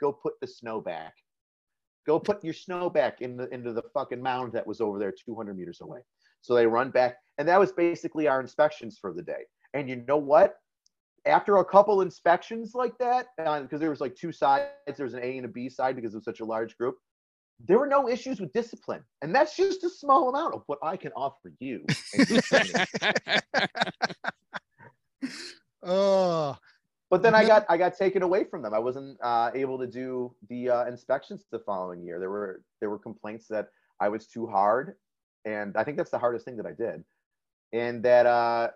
Go put the snow back. Go put your snow back in the into the fucking mound that was over there 200 meters away. So they run back, and that was basically our inspections for the day. And you know what? After a couple inspections like that, because there was like two sides, there was an A and a B side because it was such a large group. There were no issues with discipline, and that's just a small amount of what I can offer you. and your training. Oh, But then I got I got taken away from them. I wasn't uh, able to do the uh, inspections the following year. There were there were complaints that I was too hard, and I think that's the hardest thing that I did, and that uh,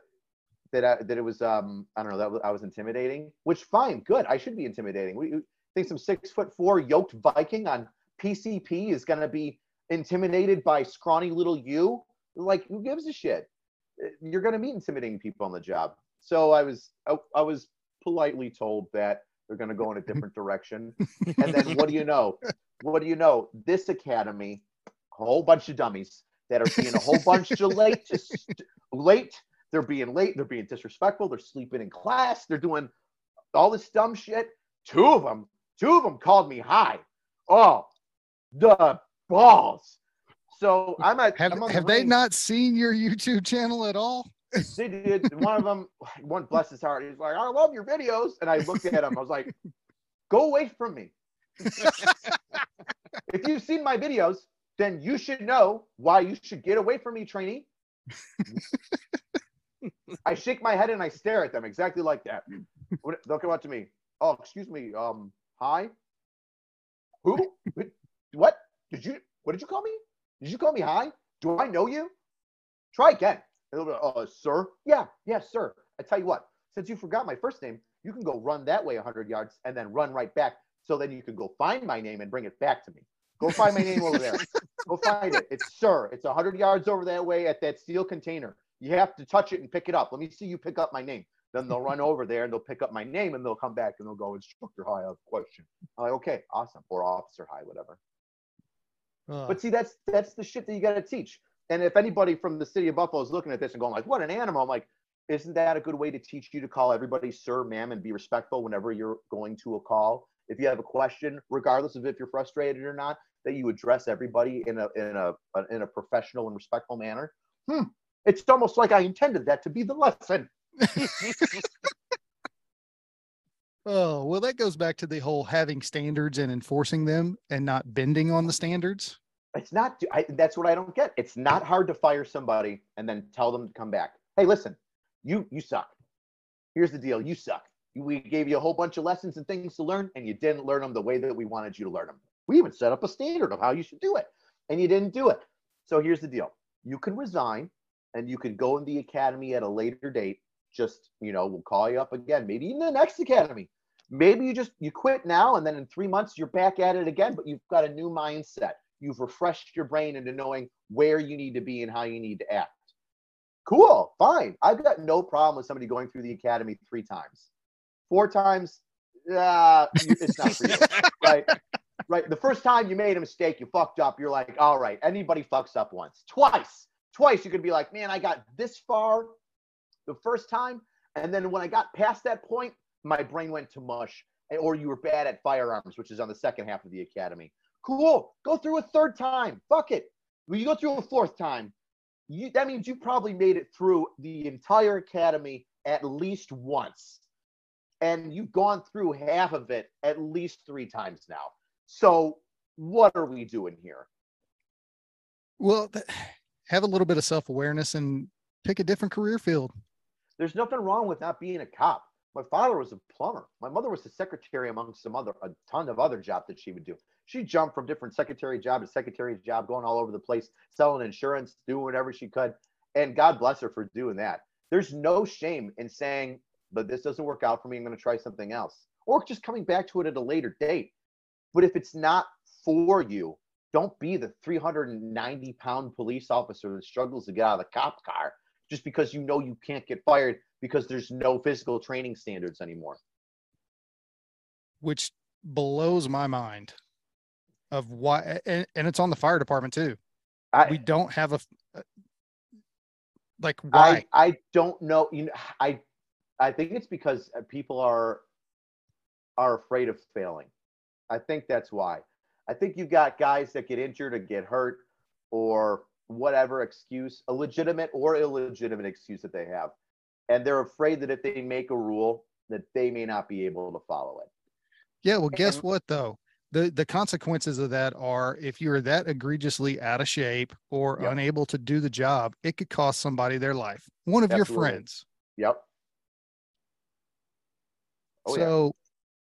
that I, that it was um, I don't know that was- I was intimidating. Which fine, good. I should be intimidating. We think some six foot four yoked Viking on PCP is gonna be intimidated by scrawny little you? Like who gives a shit? You're gonna meet intimidating people on the job. So I was I, I was politely told that they're going to go in a different direction. And then what do you know? What do you know? This academy, a whole bunch of dummies that are being a whole bunch of late to st- late They're being late. They're being disrespectful. They're sleeping in class. They're doing all this dumb shit. Two of them, two of them called me high. Oh, the balls. So I'm at. Have, I'm have they not seen your YouTube channel at all? They did. One of them, one bless his heart, he's like, I love your videos. And I looked at him. I was like, go away from me. if you've seen my videos, then you should know why you should get away from me, trainee. I shake my head and I stare at them exactly like that. What- They'll come up to me. Oh, excuse me. Um, hi. Who? What? Did you? What did you call me? Did you call me hi? Do I know you? Try again. Be uh, sir? Yeah, yes, sir. I tell you what, since you forgot my first name, you can go run that way 100 yards and then run right back. So then you can go find my name and bring it back to me. Go find my name over there. Go find it. It's sir. It's a 100 yards over that way at that steel container. You have to touch it and pick it up. Let me see you pick up my name. Then they'll run over there and they'll pick up my name and they'll come back and they'll go, Instructor, hi, I have a question. I'm like, okay, awesome. Or officer, hi, whatever. Ugh. But see, that's that's the shit that you got to teach. And if anybody from the city of Buffalo is looking at this and going like, "What an animal!" I'm like, isn't that a good way to teach you to call everybody sir, ma'am, and be respectful whenever you're going to a call? If you have a question, regardless of if you're frustrated or not, that you address everybody in a in a in a professional and respectful manner. Hmm. It's almost like I intended that to be the lesson. Oh, well, that goes back to the whole having standards and enforcing them and not bending on the standards. It's not. I, that's what I don't get. It's not hard to fire somebody and then tell them to come back. Hey, listen, you you suck. Here's the deal. You suck. We gave you a whole bunch of lessons and things to learn, and you didn't learn them the way that we wanted you to learn them. We even set up a standard of how you should do it, and you didn't do it. So here's the deal. You can resign, and you can go in the academy at a later date. Just you know, we'll call you up again. Maybe in the next academy. Maybe you just you quit now, and then in three months you're back at it again, but you've got a new mindset you've refreshed your brain into knowing where you need to be and how you need to act. Cool, fine. I've got no problem with somebody going through the academy three times. Four times, uh, it's not for you, right? Right. The first time you made a mistake, you fucked up. You're like, all right, anybody fucks up once. Twice, twice, you could be like, man, I got this far the first time. And then when I got past that point, my brain went to mush. Or you were bad at firearms, which is on the second half of the academy. Cool. Go through a third time. Fuck it. When you go through a fourth time, you, that means you probably made it through the entire academy at least once. And you've gone through half of it at least three times now. So what are we doing here? Well, have a little bit of self awareness and pick a different career field. There's nothing wrong with not being a cop. My father was a plumber. My mother was a secretary among some other a ton of other jobs that she would do. She jumped from different secretary job to secretary job, going all over the place, selling insurance, doing whatever she could. And God bless her for doing that. There's no shame in saying, but this doesn't work out for me. I'm going to try something else. Or just coming back to it at a later date. But if it's not for you, don't be the 390 pound police officer that struggles to get out of the cop car just because you know you can't get fired because there's no physical training standards anymore. which blows my mind of why and, and it's on the fire department too I, we don't have a uh, like why I, I don't know. You know, I I think it's because uh, people are are afraid of failing. I think that's why. I think you've got guys that get injured or get hurt or whatever excuse, a legitimate or illegitimate excuse that they have. And they're afraid that if they make a rule that they may not be able to follow it. yeah well guess what though the the consequences of that are if you're that egregiously out of shape or Yep. unable to do the job it could cost somebody their life one of your friends Yep. Oh, yeah. so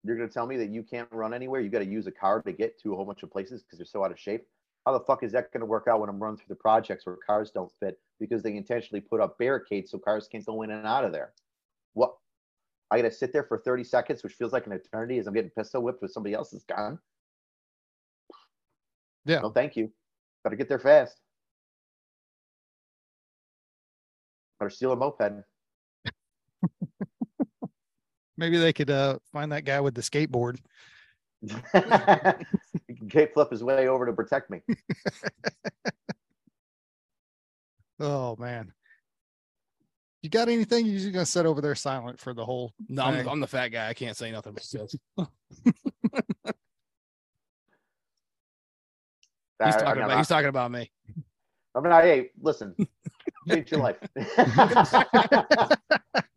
You're going to tell me that you can't run anywhere? You got to use a car to get to a whole bunch of places because you're so out of shape? How the fuck is that going to work out when I'm running through the projects where cars don't fit because they intentionally put up barricades so cars can't go in and out of there? What? I got to sit there for 30 seconds, which feels like an eternity as I'm getting pistol whipped with somebody else's gun? Yeah. No, thank you. To get there fast. Better steal a moped. Maybe they could uh find that guy with the skateboard he flip his way over to protect me. oh man You got anything? You're just gonna sit over there silent for the whole. No, I'm. I'm the fat guy. I can't say nothing. But this. He's I'm talking not- about. He's talking about me. I'm not. Hey, listen, change your life.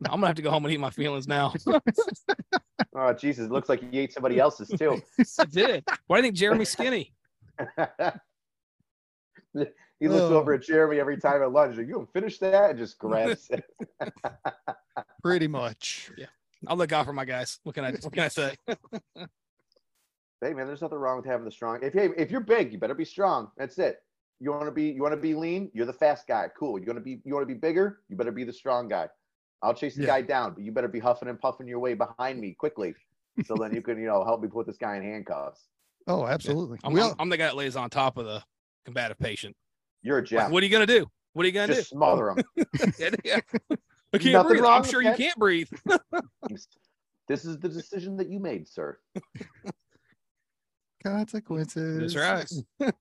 I'm gonna have to go home and eat my feelings now. oh Jesus! It looks like you ate somebody else's too. I did. Why do you think Jeremy's skinny? he looks Oh. over at Jeremy every time at lunch. Like, you gonna finish that? And just grabs it. Pretty much. Yeah. I'll look out for my guys. What can I? What can I say? hey man, there's nothing wrong with having the strong. If hey, if you're big, you better be strong. That's it. You want to be you want to be lean. You're the fast guy. Cool. You want to be you want to be bigger. You better be the strong guy. I'll chase the Yeah. guy down, but you better be huffing and puffing your way behind me quickly, so then you can you know help me put this guy in handcuffs. Oh, absolutely. I'm, I'm, all- I'm the guy that lays on top of the combative patient. You're a Like, what are you gonna do? What are you gonna Just smother him. do? Yeah. I can't Nothing breathe. wrong I'm sure you can't breathe. this is the decision that you made, sir. consequences. That's right.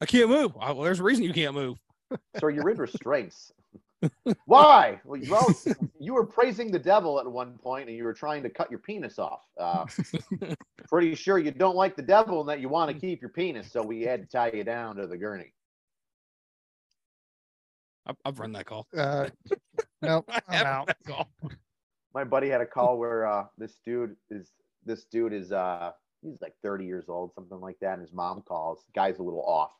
I can't move. Well, there's a reason you can't move. Sir, you're in restraints. Why? Well, you- well, you were praising the devil at one point, and you were trying to cut your penis off. Uh, pretty sure you don't like the devil and that you want to keep your penis, so we had to tie you down to the gurney. I've, I've run that call. Uh, nope, I I'm out. that call. My buddy had a call where uh, this dude is this dude is uh, he's like 30 years old, something like that, and his mom calls. The guy's a little off.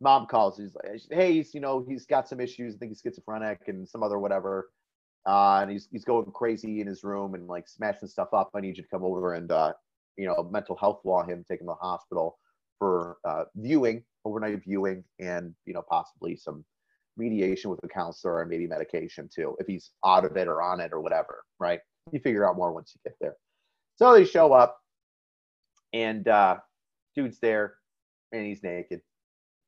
Mom calls. He's like, "Hey, he's you know he's got some issues. I think he's schizophrenic and some other whatever." Uh, and he's he's going crazy in his room and like smashing stuff up. I need you to come over and uh, you know mental health law him, take him to the hospital for uh, viewing, overnight viewing, and you know possibly some mediation with a counselor and maybe medication too, if he's out of it or on it or whatever. Right? You figure out more once you get there. So they show up, and uh, dude's there, and he's naked,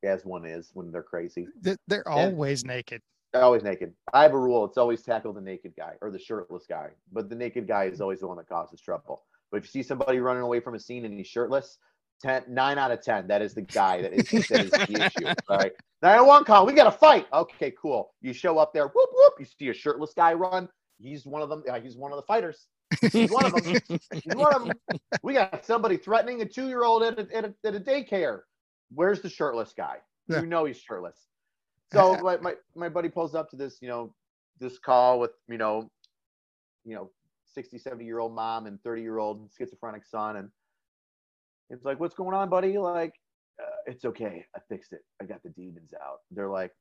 as one is when they're crazy. They're always naked. Always naked. I have a rule. It's always tackle the naked guy or the shirtless guy. But the naked guy is always the one that causes trouble. But if you see somebody running away from a scene and he's shirtless, 10, 9 out of 10, that is the guy that is, that is the issue. All right. 901 call. We got to fight. Okay, cool. You show up there. Whoop, whoop. You see a shirtless guy run. He's one of them. Uh, he's one of the fighters. He's one of them. He's one of them. We got somebody threatening a two year old at a, at, a, at a daycare. Where's the shirtless guy? Yeah. You know he's shirtless. So my, my my buddy pulls up to this, you know, this call with, you know, you know, 60, 70 year old mom and 30 year old schizophrenic son. And it's like, what's going on, buddy? Like, uh, it's okay. I fixed it. I got the demons out. They're like,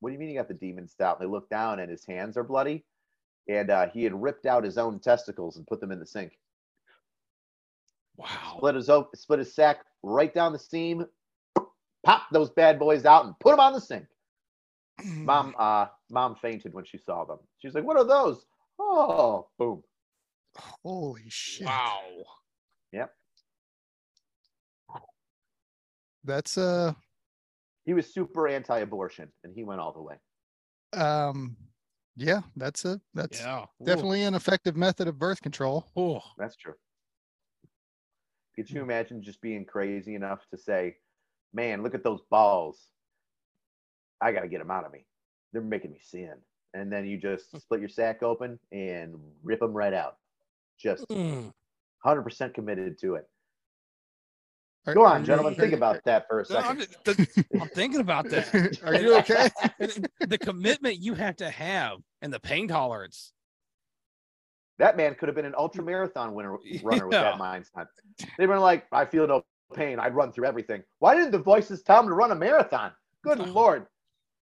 what do you mean you got the demons out? And they look down and his hands are bloody. And uh, he had ripped out his own testicles and put them in the sink. Wow. Split his, o- split his sack right down the seam, pop those bad boys out and put them on the sink. Mom, uh, mom fainted when she saw them. She's like, "What are those?" Oh, boom. Holy shit. Wow. Yep. That's uh He was super anti-abortion, and he went all the way. um yeah, that's a that's Yeah. Ooh. definitely an effective method of birth control. Oh, That's true. Could you imagine just being crazy enough to say, "Man, look at those balls. I got to get them out of me. They're making me sin." And then you just split your sack open and rip them right out. Just Mm. 100% committed to it. Are- Go on, gentlemen. Think about that for a No, I'm, second. the- I'm thinking about that. Are you okay? The commitment you have to have and the pain tolerance. That man could have been an ultra marathon winner runner with Yeah. that mindset. They were like, I feel no pain. I'd run through everything. Why didn't the voices tell him to run a marathon? Good lord.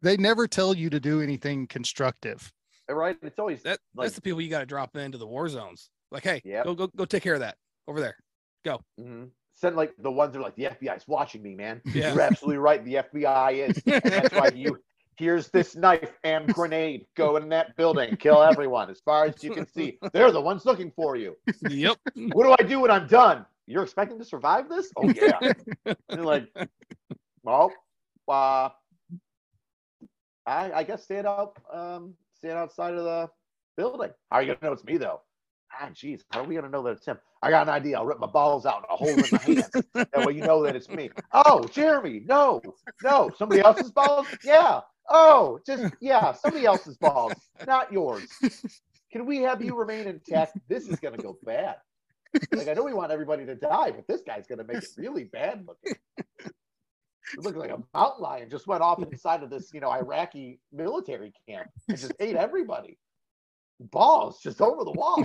They never tell you to do anything constructive. Right? It's always That Like- that's the people you got to drop into the war zones. Like, hey, Yep. go go go take care of that over there. Go. Mhm. send like the ones that are like the FBI's watching me, man. Yeah. You're absolutely right. The FBI is. And that's why you here's this knife and grenade. Go in that building, kill everyone. As far as you can see. They're the ones looking for you. Yep. What do I do when I'm done? You're expecting to survive this? Oh yeah. You're like, well, uh, I, I guess stand out, um, stand outside of the building. How are you gonna know it's me though? Ah, jeez, how are we gonna know that it's him? I got an idea. I'll rip my balls out and I'll hold it in my hands. that way you know that it's me. Oh, Jeremy, no, no, somebody else's balls? Yeah. Oh, just yeah, somebody else's balls, not yours. Can we have you remain intact? This is gonna go bad. Like I know we want everybody to die, but this guy's gonna make it really bad looking. It looked like a mountain lion just went off inside of this, you know, Iraqi military camp and just ate everybody. Balls just over the wall.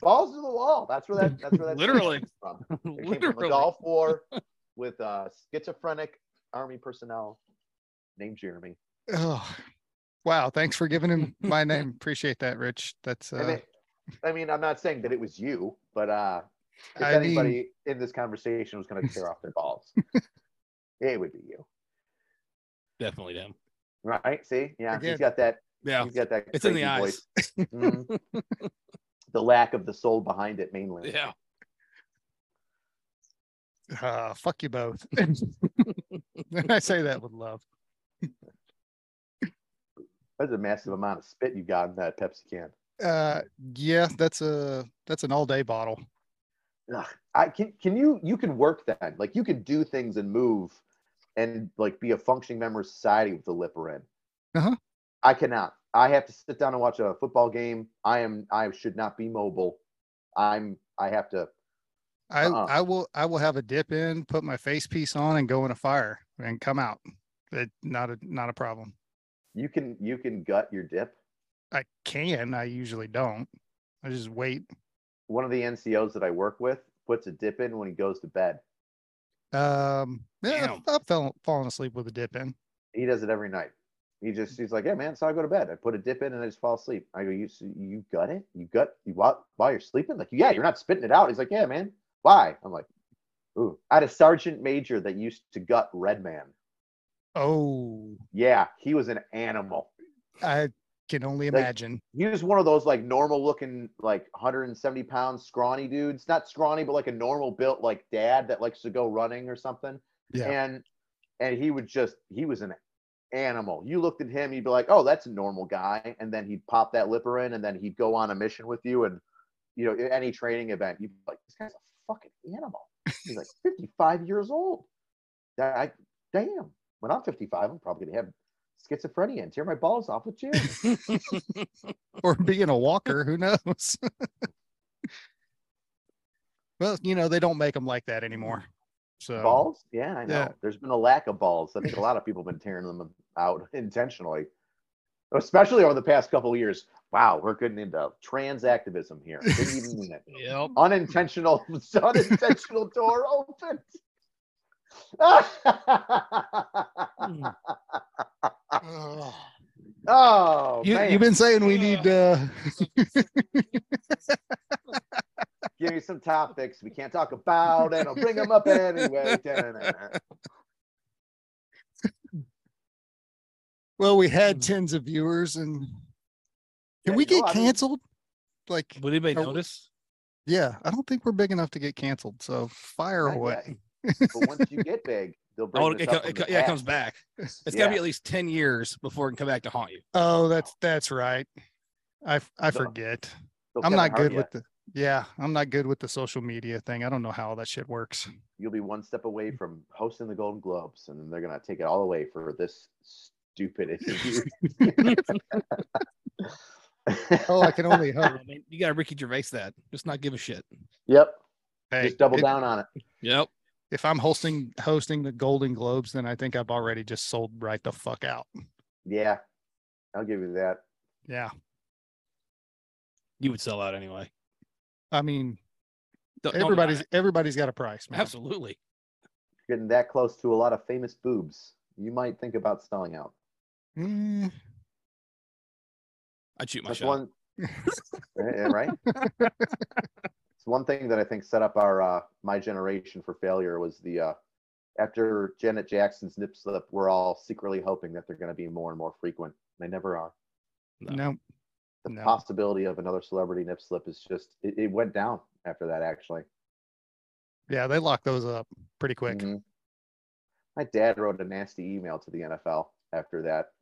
Balls to the wall. That's where that. That's where that Literally. from. It came from the Gulf War with uh, schizophrenic army personnel named Jeremy. Oh, wow. Thanks for giving him my name. Appreciate that, Rich. That's uh, it- I mean, I'm not saying that it was you, but uh, if I mean- anybody in this conversation was going to tear off their balls, it would be you, Definitely them. right? See, yeah, Again. he's got that. Yeah. He's got that. It's in the crazy eyes. voice. Mhm. the lack of the soul behind it, mainly. Yeah. uh fuck you both. I say that with love. That's a massive amount of spit you got in that Pepsi can. Uh yeah, that's a that's an all day bottle. Ugh, I can. Can you? You can work then. Like you can do things and move, and like be a functioning member of society with the lipper in. Uh-huh. I cannot. I have to sit down and watch a football game. I am. I should not be mobile. I'm. I have to. I Uh-uh. I will I will have a dip in, put my face piece on, and go in a fire and come out. It, not a not a problem. You can. You can gut your dip. I can. I usually don't. I just wait. One of the NCOs that I work with puts a dip in when he goes to bed. Um, yeah, Damn. I've fell, fallen asleep with a dip in. He does it every night. He just he's like, yeah, man. So I go to bed. I put a dip in and I just fall asleep. I go, you so you gut it? You gut you while while you're sleeping? Like, yeah, you're not spitting it out. He's like, yeah, man. Why? I'm like, ooh. I had a sergeant major that used to gut Red Man. Oh, Yeah, he was an animal. I can only Like- imagine. He was one of those like normal looking, like 170 pound scrawny dudes. Not scrawny, but like a normal built like dad that likes to go running or something. Yeah. And and he would just he was an animal. You looked at him, you'd be like, oh, that's a normal guy. And then he'd pop that lipper in, and then he'd go on a mission with you. And you know, any training event, you'd be like, this guy's a fucking animal. He's like 55 years old. That I damn. When I'm 55, I'm probably gonna have schizophrenia and tear my balls off with Jeremy. or being a walker, who knows? well, you know, they don't make them like that anymore. So balls? Yeah, I know. Yeah. There's been a lack of balls. I think a lot of people have been tearing them out intentionally, especially over the past couple of years. Wow, we're getting into trans activism here. Didn't even mean it. Yep. Unintentional, unintentional door open. Ugh. oh, you, man. you've been saying we need uh give me some topics we can't talk about, and I'll bring them up anyway. Well, we had tens of viewers and can Yeah, we you know, get I mean- canceled? Like Would anybody Are- notice? yeah, I don't think we're big enough to get canceled. So fire Not away. Yet. But once you get big, they'll bring Oh, this it, up co- it the co- yeah, it comes back. It's got to be at least 10 years before it can come back to haunt you. Oh, that's that's right. I The- forget. They'll I'm not good ya. with the yeah, I'm not good with the social media thing. I don't know how all that shit works. You'll be one step away mm. from hosting the Golden Globes, and then they're gonna take it all away for this stupid interview. Oh, I can only hope. I mean, you got to Ricky Gervais that. Just not give a shit. yep, Hey, just double if, down on it. Yep. If I'm hosting hosting the Golden Globes, then I think I've already just sold right the fuck out. Yeah, I'll give you that. Yeah. You would sell out anyway. I mean, Don't- don't- everybody's everybody's got a price, man. absolutely. Getting that close to a lot of famous boobs, you might think about selling out. Mm, I'd shoot my That's shot. one, right? it's one thing that I think set up our uh, my generation for failure was the uh, after Janet Jackson's nip slip, we're all secretly hoping that they're going to be more and more frequent. They never are. No. no. The No. possibility of another celebrity nip slip is just it, it went down after that. Actually, Yeah, they lock those up pretty quick. Mhm. My dad wrote a nasty email to the NFL after that.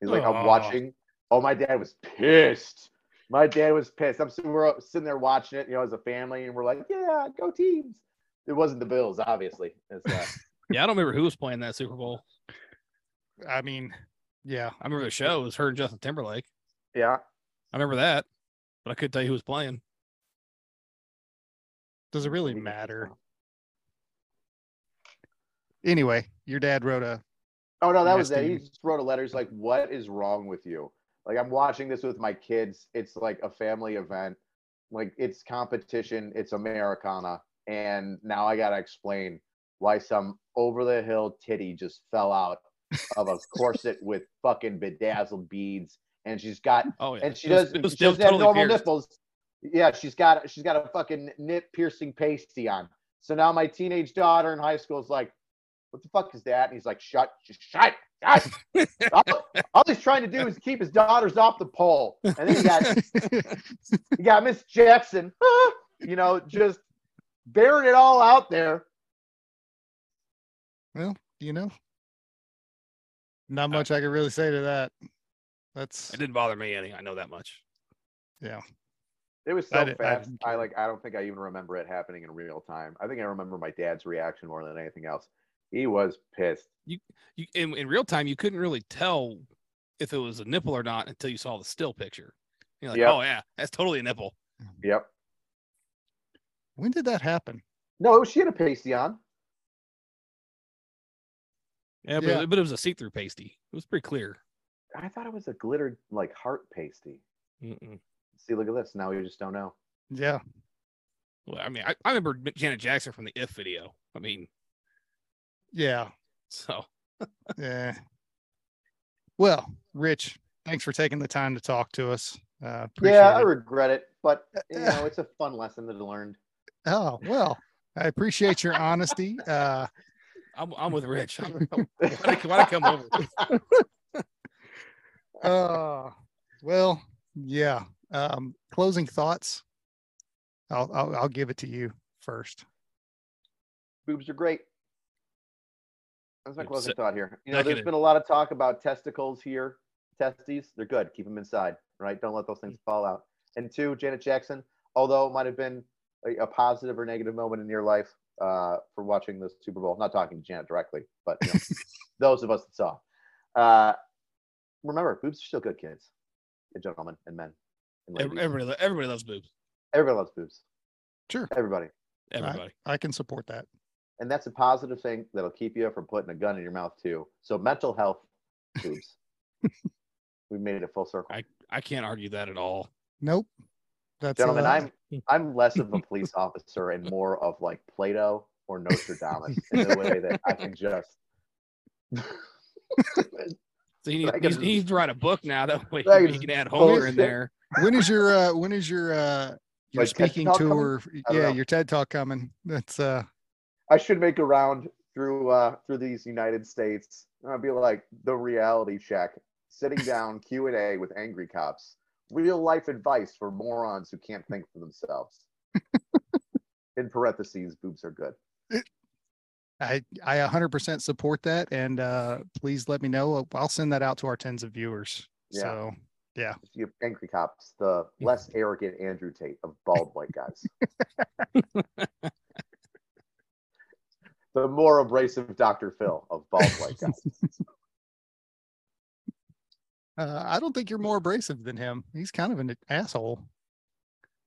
He's like, I'm watching. Oh, my dad was pissed. My dad was pissed. I'm sitting, we're sitting there watching it, you know, as a family, and we're like, yeah, go teams. It wasn't the Bills, obviously. It's, uh, Yeah, I don't remember who was playing that Super Bowl. I mean, Yeah. I remember the show it was her and Justin Timberlake. Yeah. I remember that, but I couldn't tell you who was playing. Does it really matter? Anyway, your dad wrote a Oh no, that was it. He just wrote a letter. He's like, "What is wrong with you?" Like, I'm watching this with my kids. It's like a family event. Like, it's competition. It's Americana, and now I gotta explain why some over the hill titty just fell out of a corset with fucking bedazzled beads, and she's got Oh yeah, and she doesn't. she doesn't have normal pierced. nipples. Yeah, she's got she's got a fucking nip piercing pasty on. So now my teenage daughter in high school is like, "What the fuck is that?" And he's like, "Shut, just shut, shut." all, all he's trying to do is keep his daughters off the pole. And then you got you got Miss Jackson, you know, just bearing it all out there. well, you know. Not uh, much I could really say to that. That's It didn't bother me any. I know that much. yeah. It was so I fast. didn't I, care. like. I don't think I even remember it happening in real time. I think I remember my dad's reaction more than anything else. He was pissed. You you in, in real time, you couldn't really tell if it was a nipple or not until you saw the still picture. You're like, Yep. oh yeah, that's totally a nipple. Yep. When did that happen? No, she had a pasty on. Yeah, but, Yeah. It, but it was a see-through pasty. It was pretty clear. I thought it was a glittered like heart pasty. Mm-mm. See, look at this. Now we just don't know. Yeah. Well, I mean, I, I remember Janet Jackson from the If video. I mean, Yeah. so Yeah. Well, Rich, thanks for taking the time to talk to us. Uh, appreciate yeah, I regret it, but you know, it's a fun lesson to learn. oh well, I appreciate your honesty. Uh, I'm, I'm with Rich. I'm, why'd, I, why'd I come over? uh, well, yeah. Um, closing thoughts. I'll, I'll I'll give it to you first. Boobs are great. That's my Yep, closing se- thought here. You know, there's seconded. been a lot of talk about testicles here. Testes, they're good. Keep them inside, right? Don't let those things fall out. And two, Janet Jackson, although it might have been a, a positive or negative moment in your life uh, for watching the Super Bowl, not talking to Janet directly, but you know, those of us that saw. Uh, remember, boobs are still good, kids, and gentlemen, and men. And Everybody, everybody loves boobs. Everybody loves boobs. Sure, Everybody. Everybody. I can support that. And that's a positive thing that'll keep you from putting a gun in your mouth too. So mental health, boobs. we made it full circle. I I can't argue that at all. Nope. That's Gentlemen, uh, I'm I'm less of a police officer and more of like Plato or Nostradamus in the way that I can just So he, needs, can- he needs to write a book now. That way I he can can add Homer in there. when is your uh when is your uh your Like speaking Talk coming? tour? Yeah, know. your TED talk coming. That's uh I should make a round through uh through these United States. And I'd be like the reality check, sitting down Q and A with angry cops, real life advice for morons who can't think for themselves. In parentheses, boobs are good. I I 100% support that, and uh please let me know. I'll send that out to our tens of viewers. Yeah. So yeah, You angry cops, the less arrogant Andrew Tate of bald white guys. the more abrasive Dr. Phil of bald white guys. uh, I don't think you're more abrasive than him. He's kind of an asshole.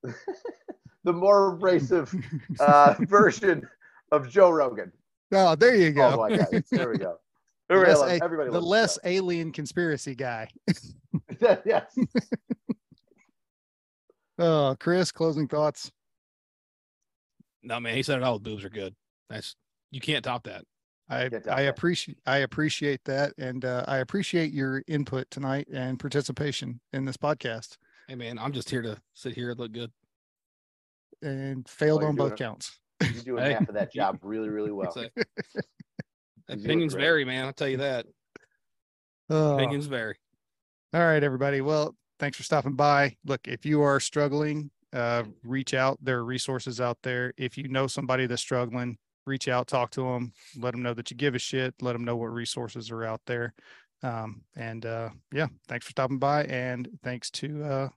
the more abrasive uh, version of Joe Rogan. Oh, there you Bald go. white guys. There we go. The less, a- everybody the loves less alien conspiracy guy. Joe. yes. Oh, Chris, closing thoughts. No man, he said it all. The boobs are good. That's you can't top that. I Get down I there. appreciate I appreciate that, and uh, I appreciate your input tonight and participation in this podcast. Hey man, I'm just here to sit here and look good. And failed you're on both it. counts. You're doing Hey. half of that job really, really well. So- doing opinions vary, man. I'll tell you that. Oh. Opinions vary. All right, everybody. Well, thanks for stopping by. Look, if you are struggling, uh, reach out. There are resources out there. If you know somebody that's struggling, reach out, talk to them, let them know that you give a shit, let them know what resources are out there. Um, and uh, yeah, thanks for stopping by. And thanks to uh,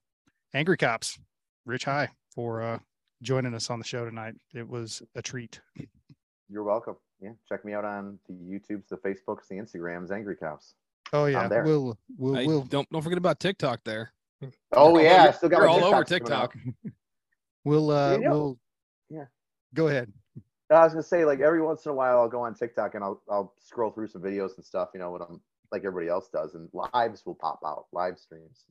Angry Cops, Rich Hy, for uh, joining us on the show tonight. It was a treat. You're welcome. Yeah. Check me out on the YouTubes, the Facebooks, the Instagrams, Angry Cops. Oh yeah, we'll we'll Hey, we'll don't don't forget about TikTok there. Oh You're yeah, I over- still got You're my all over TikToks coming out. TikTok. we'll uh You know- we'll Yeah. Go ahead. I was gonna say, like every once in a while, I'll go on TikTok and I'll I'll scroll through some videos and stuff, you know, when I'm like everybody else does, and lives will pop out, live streams.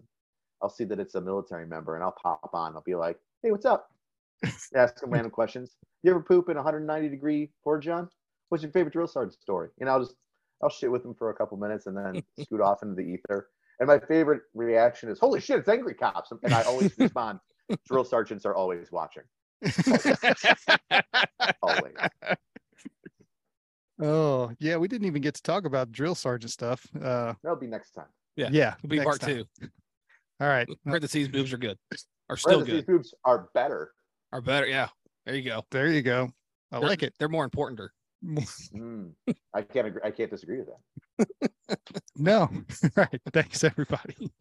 I'll see that it's a military member, and I'll pop on. I'll be like, "Hey, what's up?" Ask them random questions. You ever poop in 190 degree pour, John? What's your favorite drill sergeant story? And I'll just I'll shit with them for a couple minutes and then scoot off into the ether. And my favorite reaction is, "Holy shit, it's angry cops!" And I always respond, "Drill sergeants are always watching, always." Oh yeah, we didn't even get to talk about drill sergeant stuff. Uh, That'll be next time. Yeah, yeah, It'll be part time. two. All right, Parentheses boobs are good. Are still good. Parentheses good. boobs are better. Are better. Yeah. There you go. there you go. I They're- like it. They're more important. Mm, I can't agree. I can't disagree with that. No, All right. Thanks everybody.